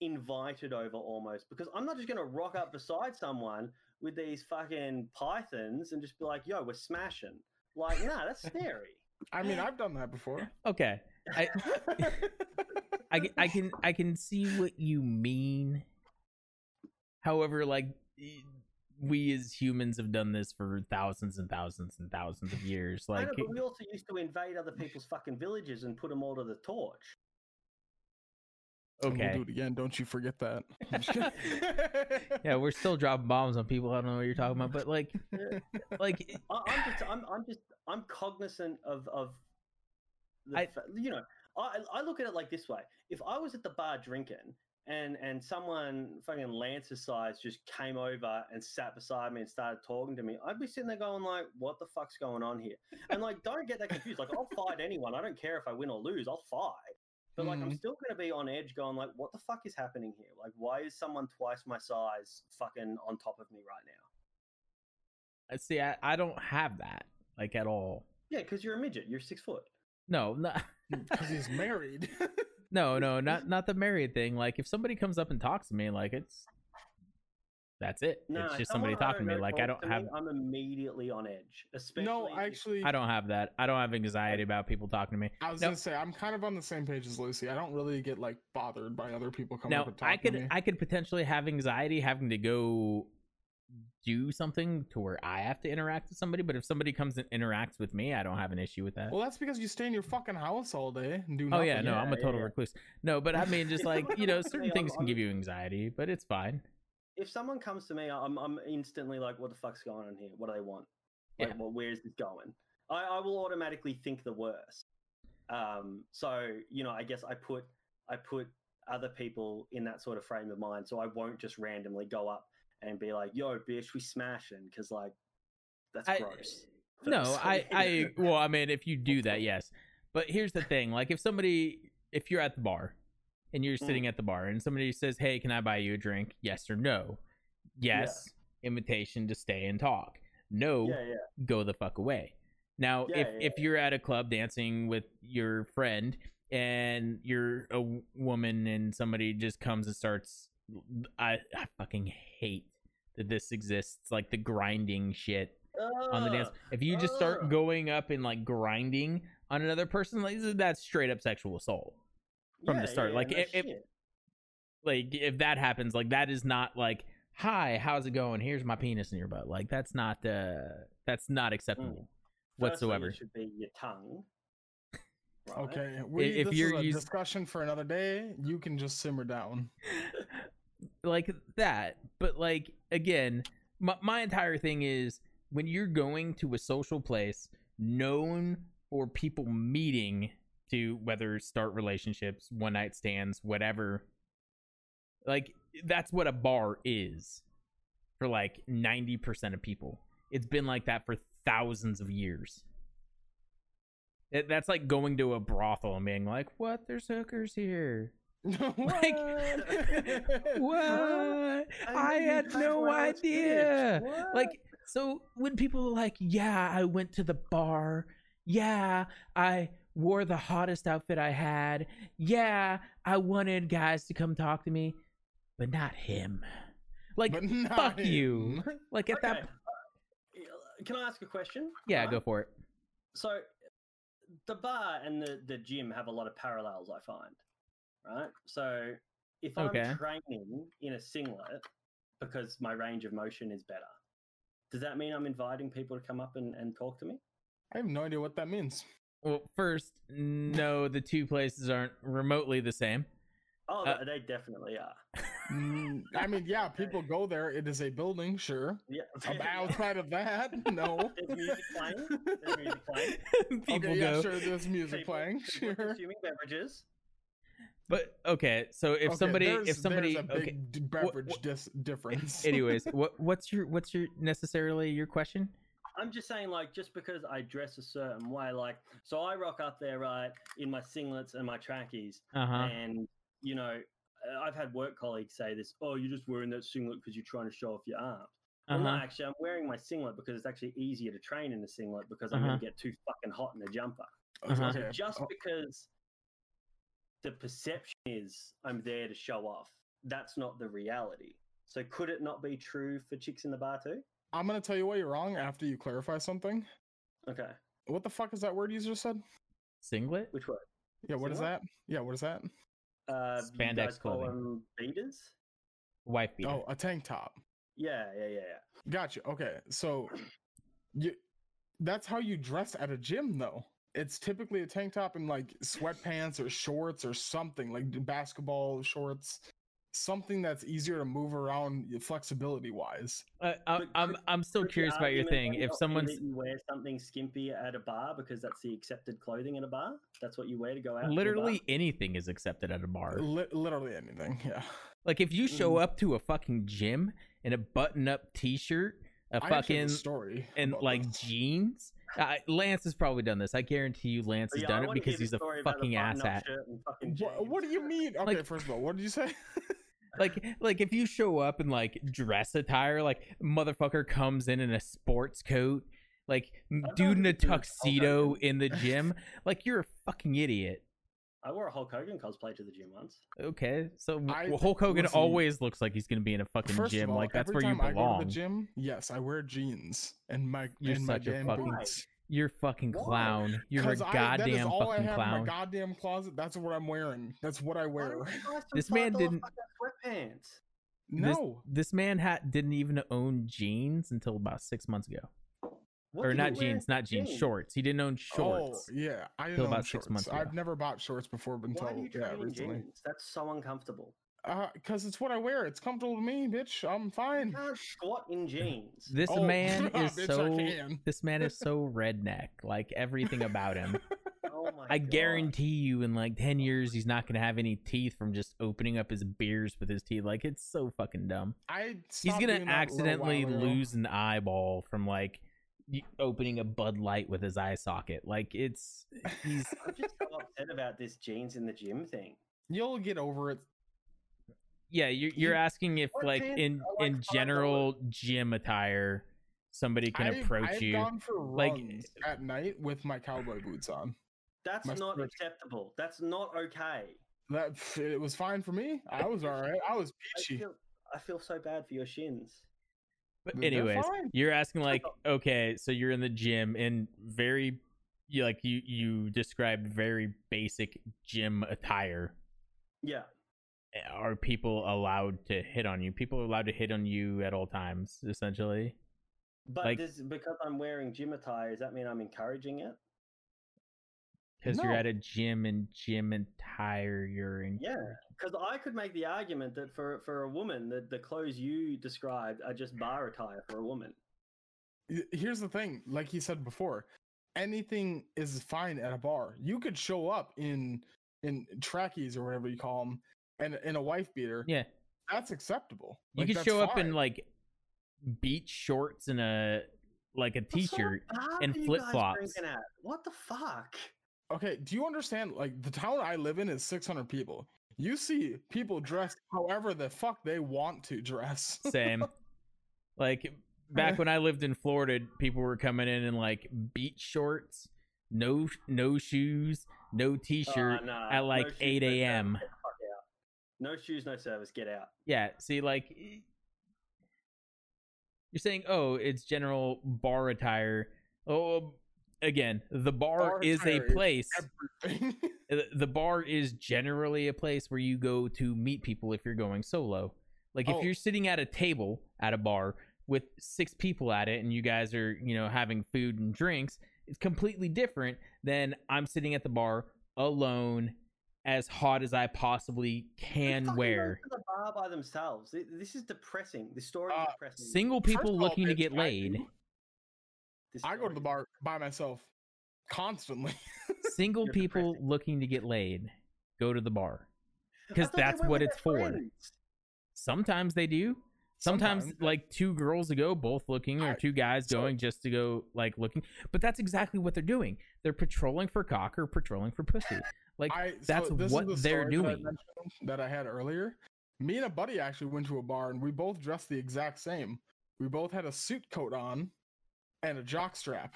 Speaker 3: invited over almost because I'm not just gonna rock up beside someone with these fucking pythons and just be like, "Yo, we're smashing." Like, nah, that's scary.
Speaker 2: I mean, I've done that before.
Speaker 1: okay. I I, ca- I can I can see what you mean. However, like we as humans have done this for thousands and thousands and thousands of years.
Speaker 3: I
Speaker 1: Like
Speaker 3: know, but we also used to invade other people's fucking villages and put them all to the torch.
Speaker 2: And
Speaker 1: okay,
Speaker 2: We'll do it again. Don't you forget that. I'm just kidding.
Speaker 1: yeah, we're still dropping bombs on people. I don't know what you're talking about, but like, like
Speaker 3: I, I'm just, eh I'm, I'm just, I'm cognizant of, of, the
Speaker 1: I-
Speaker 3: fa- you know, I, I look at it like this way: if I was at the bar drinking and and someone fucking Lance's size just came over and sat beside me and started talking to me, I'd be sitting there going like, "What the fuck's going on here?" And like, don't get that confused. Like, I'll fight anyone. I don't care if I win or lose. I'll fight. But like, I'm
Speaker 2: Mhm.
Speaker 3: still going to be on edge, going like, "What the fuck is happening here? Like, why is someone twice my size fucking on top of me right now?"
Speaker 1: I see. I, I don't have that like at all.
Speaker 3: Yeah, because you're a midget. You're six foot.
Speaker 1: No, no,
Speaker 2: because he's married.
Speaker 1: no, no, not not the married thing. Like if somebody comes up and talks to me, like it's that's it.
Speaker 3: No,
Speaker 1: it's just somebody talking to me. Like I don't have
Speaker 3: me, I'm immediately on edge. Especially.
Speaker 2: no,
Speaker 3: if-
Speaker 2: actually,
Speaker 1: I don't have that. I don't have anxiety about people talking to me.
Speaker 2: I was
Speaker 1: No.
Speaker 2: gonna say I'm kind of on the same page as Lucy. I don't really get like bothered by other people coming
Speaker 1: Now
Speaker 2: up and talking
Speaker 1: I could
Speaker 2: to me.
Speaker 1: I could potentially have anxiety having to go do something to where I have to interact with somebody, but if somebody comes and interacts with me, I don't have an issue with that.
Speaker 2: well, that's because you stay in your fucking house all day and do nothing.
Speaker 1: Oh
Speaker 2: nothing.
Speaker 1: yeah, no,
Speaker 3: Yeah,
Speaker 1: I'm a total
Speaker 3: yeah.
Speaker 1: recluse. No, but I mean, just like you know, certain things can give you anxiety, but it's fine.
Speaker 3: if someone comes to me, I'm I'm instantly like, "What the fuck's going on here? What do they want? Like,
Speaker 1: Yeah.
Speaker 3: well, where's this going?" I, I will automatically think the worst. Um, so you know, I guess I put I put other people in that sort of frame of mind, so I won't just randomly go up and be like, "Yo, bitch, we smashing," because like that's
Speaker 1: I-
Speaker 3: gross.
Speaker 1: No,
Speaker 3: Firstly.
Speaker 1: I, I, well, I mean, if you do that, yes. But here's the thing: like, if somebody, if you're at the bar, and you're
Speaker 3: Mm.
Speaker 1: sitting at the bar, and somebody says, "Hey, can I buy you a drink?" Yes or no. Yes. Invitation to stay and talk. No.
Speaker 3: yeah, yeah,
Speaker 1: Go the fuck away. Now,
Speaker 3: Yeah,
Speaker 1: if
Speaker 3: yeah,
Speaker 1: if you're at a club dancing with your friend, and you're a woman, and somebody just comes and starts, I, I fucking hate that this exists. Like the grinding shit on the dance. If you just start going up and like grinding on another person, like that's straight up sexual assault. from the start,
Speaker 3: yeah,
Speaker 1: like, if- if- Like if that happens, like that is not like, "Hi, how's it going? Here's my penis in your butt." Like that's not uh that's not acceptable
Speaker 3: Firstly,
Speaker 1: whatsoever.
Speaker 3: it should be your tongue. right?
Speaker 2: Okay, we,
Speaker 1: if
Speaker 2: this
Speaker 1: you're
Speaker 2: is a
Speaker 1: us-
Speaker 2: discussion for another day. You can just simmer down.
Speaker 1: like that. But like again, my my entire thing is when you're going to a social place known for people meeting to whether start relationships, one night stands, whatever. Like that's what a bar is for like 90% of people. It's been like that for thousands of years. It, that's like going to a brothel and being like, "What? There's hookers here." Like, What? I,
Speaker 3: I
Speaker 1: had no
Speaker 3: touch my ass,
Speaker 1: idea. Like, so when people are like, yeah, I went to the bar. Yeah, I wore the hottest outfit I had. Yeah, I wanted guys to come talk to me, but not him. Like,
Speaker 2: not
Speaker 1: fuck you. like at
Speaker 3: Okay.
Speaker 1: that.
Speaker 3: uh, Can I ask a question?
Speaker 1: Yeah,
Speaker 3: Right?
Speaker 1: go for it.
Speaker 3: So, the bar and the, the gym have a lot of parallels, I find. Right? So, if
Speaker 1: Okay.
Speaker 3: I'm training in a singlet because my range of motion is better, does that mean I'm inviting people to come up and, and talk to me?
Speaker 2: I have no idea what that means.
Speaker 1: Well, first, no, the two places aren't remotely the same.
Speaker 3: Oh,
Speaker 1: Uh,
Speaker 3: they definitely are.
Speaker 2: Mm, I mean, yeah, people go there. It is a building, sure.
Speaker 3: Yeah.
Speaker 2: Outside of that, no.
Speaker 3: There's music playing. There's music playing.
Speaker 1: People
Speaker 2: okay, yeah,
Speaker 1: go.
Speaker 2: sure. There's music
Speaker 3: People-
Speaker 2: playing,
Speaker 3: people
Speaker 2: sure.
Speaker 3: consuming beverages.
Speaker 1: But okay, so if
Speaker 2: Okay,
Speaker 1: somebody,
Speaker 2: there's-
Speaker 1: if somebody,
Speaker 2: there's a big
Speaker 1: okay.
Speaker 2: d- beverage dis- difference.
Speaker 1: Anyways, what what's your what's your necessarily your question?
Speaker 3: I'm just saying, like, just because I dress a certain way, like, so I rock up there, right, in my singlets and my trackies,
Speaker 1: Uh huh.
Speaker 3: and you know, uh, I've had work colleagues say this, "Oh, you're just wearing that singlet because you're trying to show off your arms."
Speaker 1: Uh
Speaker 3: Well, no, actually, I'm wearing my singlet because it's actually easier to train in a singlet because I'm
Speaker 1: Uh-huh.
Speaker 3: going to get too fucking hot in a jumper.
Speaker 1: Uh-huh.
Speaker 2: Okay.
Speaker 3: Just
Speaker 2: oh,
Speaker 3: because the perception is I'm there to show off, that's not the reality. So could it not be true for chicks in the bar too?
Speaker 2: I'm gonna tell you why you're wrong after you clarify something.
Speaker 3: Okay,
Speaker 2: What the fuck is that word you just said?
Speaker 1: Singlet.
Speaker 3: which word?
Speaker 2: Yeah, what is
Speaker 3: Singlet?
Speaker 2: that? Yeah, what is that?
Speaker 3: Uh, you
Speaker 1: Spandex
Speaker 3: guys call
Speaker 1: clothing.
Speaker 3: them beaters?
Speaker 1: Wife beater.
Speaker 2: Oh, a tank top.
Speaker 3: Yeah, yeah, yeah, yeah.
Speaker 2: Gotcha. Okay, so you that's how you dress at a gym, though. It's typically a tank top and like sweatpants or shorts or something like basketball shorts. something that's easier to move around flexibility wise.
Speaker 1: Uh, I, i'm I'm still curious about your thing. If
Speaker 3: not be
Speaker 1: someone's
Speaker 3: you wear something skimpy at a bar because that's the accepted clothing in a bar, that's what you wear to go out. to a bar?
Speaker 1: literally anything is accepted at a bar.
Speaker 2: Li- literally anything. Yeah.
Speaker 1: Like if you show
Speaker 3: Mhm.
Speaker 1: up to a fucking gym in a button-up T-shirt, a
Speaker 2: I actually have
Speaker 1: fucking
Speaker 2: a story
Speaker 1: and like
Speaker 2: this.
Speaker 1: jeans. Uh, Lance has probably done this. I guarantee you, Lance has
Speaker 3: yeah,
Speaker 1: done it because he's a
Speaker 3: story about the
Speaker 1: fucking
Speaker 3: button-up
Speaker 1: asshat.
Speaker 3: fucking
Speaker 2: What, what do you mean? Okay,
Speaker 1: Like-
Speaker 2: first of all, what did you say?
Speaker 1: Like, like if you show up in like dress attire, like motherfucker comes in in a sports coat, like m-
Speaker 3: I've
Speaker 1: dude in a
Speaker 3: noticed this all
Speaker 1: tuxedo in the gym, like you're a fucking idiot.
Speaker 3: I wore a Hulk Hogan cosplay to the gym once.
Speaker 1: Okay, so w-
Speaker 2: I-
Speaker 1: well, Hulk Hogan
Speaker 2: listen,
Speaker 1: always looks like he's gonna be in a fucking
Speaker 2: First
Speaker 1: gym.
Speaker 2: of all,
Speaker 1: like that's
Speaker 2: every
Speaker 1: where you
Speaker 2: time I go to
Speaker 1: belong.
Speaker 2: the gym, yes, I wear jeans and my
Speaker 1: You're
Speaker 2: and my
Speaker 1: such a
Speaker 2: damn
Speaker 1: fucking
Speaker 2: boots.
Speaker 1: You're a fucking
Speaker 3: Why?
Speaker 1: clown. You're a
Speaker 2: 'Cause I, that is
Speaker 1: goddamn
Speaker 2: all I
Speaker 1: fucking
Speaker 2: have in my goddamn closet. That's what I'm wearing. That's what I wear.
Speaker 3: don't you buy some
Speaker 1: This man didn't-
Speaker 3: fucking Sweatpants.
Speaker 1: This,
Speaker 2: No,
Speaker 1: this man had didn't even own jeans until about six months ago,
Speaker 3: What
Speaker 1: or not jeans, not jeans,
Speaker 3: jeans?
Speaker 1: shorts. He didn't own shorts.
Speaker 2: Oh, yeah, I didn't own
Speaker 1: about six months ago.
Speaker 2: I've never bought shorts before until
Speaker 3: Why do you
Speaker 2: yeah
Speaker 3: train
Speaker 2: recently.
Speaker 3: jeans? That's so uncomfortable.
Speaker 2: Uh, cause it's what I wear. It's comfortable to me, bitch. I'm
Speaker 3: You
Speaker 2: fine.
Speaker 3: can't squat in jeans.
Speaker 1: This
Speaker 2: Oh,
Speaker 1: man is
Speaker 2: bitch,
Speaker 1: so. This man is so redneck. Like everything about him.
Speaker 3: Oh my
Speaker 1: I
Speaker 3: God.
Speaker 1: guarantee you, in like ten years, he's not gonna have any teeth from just opening up his beers with his teeth. Like it's so fucking dumb.
Speaker 2: I
Speaker 1: He's gonna
Speaker 2: doing that a little
Speaker 1: accidentally lose an eyeball from like y- opening a Bud Light with his eye socket. Like it's he's
Speaker 3: I'm just so upset about this jeans in the gym thing.
Speaker 2: You'll get over it.
Speaker 1: yeah. You're you're asking if
Speaker 3: What
Speaker 1: like in
Speaker 3: like,
Speaker 1: in
Speaker 3: $5?
Speaker 1: general gym attire, somebody can
Speaker 2: I've,
Speaker 1: approach
Speaker 2: I've
Speaker 1: you.
Speaker 2: gone for
Speaker 1: like-
Speaker 2: at night with my cowboy boots on.
Speaker 3: That's
Speaker 2: My
Speaker 3: not
Speaker 2: spiritual-
Speaker 3: acceptable. That's not okay.
Speaker 2: That it was fine for me. I was all right. I was
Speaker 3: I
Speaker 2: peachy.
Speaker 3: feel, I feel so bad for your shins.
Speaker 1: But anyways, you're asking like, okay, so you're in the gym and very, you like you you described very basic gym attire.
Speaker 3: Yeah.
Speaker 1: Are people allowed to hit on you? People are allowed to hit on you at all times, essentially.
Speaker 3: But
Speaker 1: Like-
Speaker 3: does, because I'm wearing gym attire, does that mean I'm encouraging it?
Speaker 1: Because you're at a gym and gym attire, you're in.
Speaker 3: Yeah. Because I could make the argument that for, for a woman, the, the clothes you described are just mm. bar attire for a woman.
Speaker 2: Here's the thing, like he said before, anything is fine at a bar. You could show up in in trackies or whatever you call them, and in a wife beater.
Speaker 1: Yeah,
Speaker 2: That's acceptable.
Speaker 1: you
Speaker 2: Like,
Speaker 1: could
Speaker 2: that's
Speaker 1: show up in like beach shorts and a like a
Speaker 3: What sort of
Speaker 1: t-shirt. and
Speaker 3: are you guys
Speaker 1: flip-flops.
Speaker 3: What the fuck?
Speaker 2: Okay, do you understand? Like the town I live in is 600 people. You see people dressed however the fuck they want to dress.
Speaker 1: Same. like back when I lived in Florida, people were coming in in like beach shorts, no no shoes, no oh, t-shirt
Speaker 3: Oh, nah,
Speaker 1: at like
Speaker 3: no
Speaker 1: 8 a.m.
Speaker 3: get the fuck out. No shoes, no service. Get out.
Speaker 1: Yeah, see, like you're saying, oh, it's general bar attire. Oh, again, the bar,
Speaker 2: Bar
Speaker 1: is a
Speaker 2: attire is
Speaker 1: place. The- the bar is generally a place where you go to meet people if you're going solo. Like if
Speaker 2: Oh.
Speaker 1: you're sitting at a table at a bar with six people at it and you guys are, you know, having food and drinks, it's completely different than I'm sitting at the bar alone as hot as I possibly can wear.
Speaker 3: the bar by themselves. This is depressing. This story
Speaker 2: Uh,
Speaker 3: is depressing.
Speaker 1: Single people
Speaker 2: of all,
Speaker 1: looking to get laid.
Speaker 2: do-
Speaker 3: This
Speaker 2: I go to the bar by myself constantly.
Speaker 1: Single
Speaker 3: You're
Speaker 1: people
Speaker 3: depressing.
Speaker 1: looking to get laid go to the bar. Because that's what it's for.
Speaker 3: friends.
Speaker 1: Sometimes they do. Sometimes,
Speaker 2: Sometimes.
Speaker 1: like two girls to go, both looking, or two guys
Speaker 2: so-
Speaker 1: going just to go, like looking. But that's exactly what they're doing. They're patrolling for cock or patrolling for pussy. Like
Speaker 2: I,
Speaker 1: that's
Speaker 2: so this
Speaker 1: what
Speaker 2: the
Speaker 1: they're
Speaker 2: story that I
Speaker 1: doing.
Speaker 2: That I had earlier. Me and a buddy actually went to a bar and we both dressed the exact same. We both had a suit coat on and a jock strap.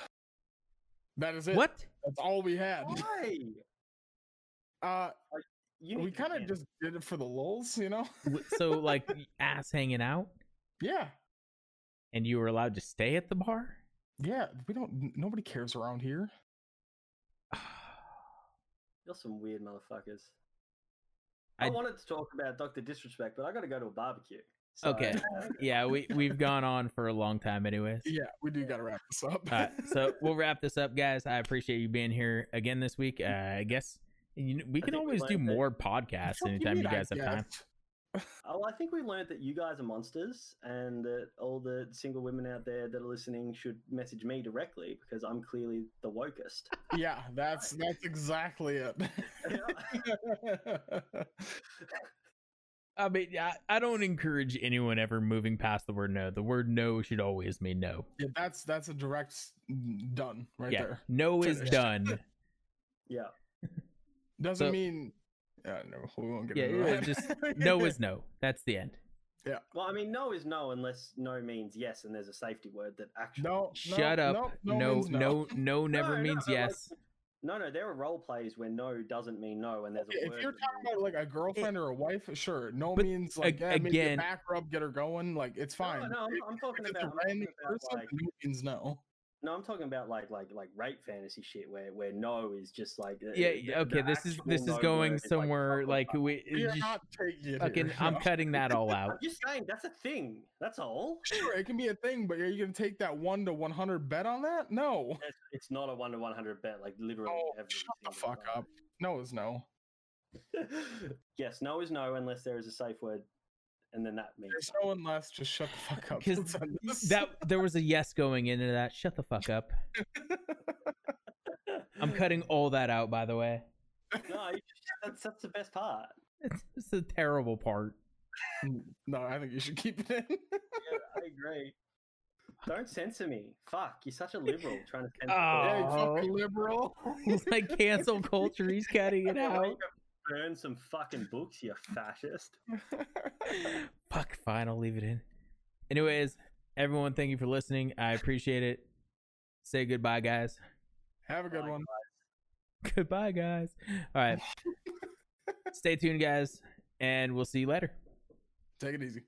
Speaker 2: That is it.
Speaker 1: what?
Speaker 2: That's all we had.
Speaker 3: Why?
Speaker 2: Uh,
Speaker 3: You
Speaker 2: we kind of just did it for the lulz, you know?
Speaker 1: So like ass hanging out,
Speaker 2: yeah,
Speaker 1: and you were allowed to stay at the bar.
Speaker 2: yeah. We don't. Nobody cares around here.
Speaker 3: You're some weird motherfuckers. I,
Speaker 1: I-
Speaker 3: wanted to talk about Doctor Disrespect, but I got to go to a barbecue. So,
Speaker 1: Okay.
Speaker 3: uh,
Speaker 1: yeah, we we've gone on for a long time, anyways.
Speaker 2: Yeah, we do gotta wrap this up.
Speaker 1: All right, so we'll wrap this up, guys. I appreciate you being here again this week. Uh, I guess you we can
Speaker 3: think we
Speaker 1: always do
Speaker 3: learned that-
Speaker 1: more podcasts
Speaker 2: Fuck
Speaker 1: anytime
Speaker 2: mean
Speaker 1: you guys have time.
Speaker 2: guessed?
Speaker 3: Oh, I think we learned that you guys are monsters, and that all the single women out there that are listening should message me directly because I'm clearly the wokest.
Speaker 2: yeah, that's that's exactly it.
Speaker 1: I mean, I, I don't encourage anyone ever moving past the word no. The word no should always mean no.
Speaker 2: yeah, that's that's a direct done right
Speaker 1: yeah,
Speaker 2: there.
Speaker 1: no is done.
Speaker 3: Yeah.
Speaker 2: Doesn't
Speaker 1: So-
Speaker 2: mean. Yeah, no, we won't get
Speaker 1: Yeah,
Speaker 2: into
Speaker 1: yeah,
Speaker 2: that.
Speaker 1: just no is no. That's the end. Yeah.
Speaker 3: Well, I mean, no is no unless no means yes, and there's a safety word that actually.
Speaker 2: no. no,
Speaker 1: Shut up.
Speaker 2: No,
Speaker 1: No,
Speaker 2: no,
Speaker 1: no,
Speaker 2: means
Speaker 1: no, never
Speaker 3: no,
Speaker 1: means
Speaker 3: no, like-
Speaker 1: yes.
Speaker 3: No, no, there are role plays where no doesn't mean no, and there's a
Speaker 2: If
Speaker 3: word.
Speaker 2: you're talking about like a girlfriend or a wife, sure. No means like
Speaker 1: ag-
Speaker 2: yeah,
Speaker 1: again-
Speaker 2: a back rub, get her going. Like it's fine.
Speaker 3: no, I'm- I'm talking
Speaker 2: if
Speaker 3: about-
Speaker 2: a
Speaker 3: I'm talking
Speaker 2: random
Speaker 3: about,
Speaker 2: person,
Speaker 3: like-
Speaker 2: no means no.
Speaker 3: No, I'm talking about like like like rape fantasy shit where where no is just like uh,
Speaker 1: Yeah,
Speaker 3: the-
Speaker 1: okay.
Speaker 3: the
Speaker 1: This is
Speaker 3: actual
Speaker 1: this is
Speaker 3: no
Speaker 1: going
Speaker 3: word is,
Speaker 1: somewhere
Speaker 3: fuck
Speaker 1: like we
Speaker 2: You're
Speaker 1: just
Speaker 2: not taking it.
Speaker 1: fucking.
Speaker 2: here,
Speaker 1: I'm
Speaker 2: no.
Speaker 1: cutting that all out.
Speaker 3: I'm just saying that's a thing. That's all.
Speaker 2: Sure, it can be a thing, but are you gonna take that one to one hundred bet on that? No.
Speaker 3: It's, it's not a one to one hundred bet. Like literally.
Speaker 2: Oh,
Speaker 3: every
Speaker 2: shut the fuck
Speaker 3: time.
Speaker 2: up. No is no.
Speaker 3: yes, no is no unless there is a safe word, and then that means
Speaker 2: There's no one left. Just shut the fuck up.
Speaker 1: Because
Speaker 2: Let's end this.
Speaker 1: that there was a yes going into that. Shut the fuck up. I'm cutting all that out. By the way,
Speaker 3: no. You, that's that's the best part.
Speaker 1: it's, it's the terrible part.
Speaker 2: no, I think you should keep it in.
Speaker 3: Yeah, I agree. Don't censor me. Fuck, you're such a liberal trying to censor.
Speaker 2: yeah, you
Speaker 1: Oh.
Speaker 2: fucking liberal.
Speaker 1: It's like cancel culture. He's cutting it out.
Speaker 3: Burn some fucking books, you fascist.
Speaker 1: Fuck. Fine. I'll leave it in. Anyways, everyone, thank you for listening. I appreciate it. Say goodbye, guys.
Speaker 2: Have a good
Speaker 3: Bye,
Speaker 2: one.
Speaker 1: Goodbye, guys. All right. Stay tuned, guys, and we'll see you later.
Speaker 2: Take it easy.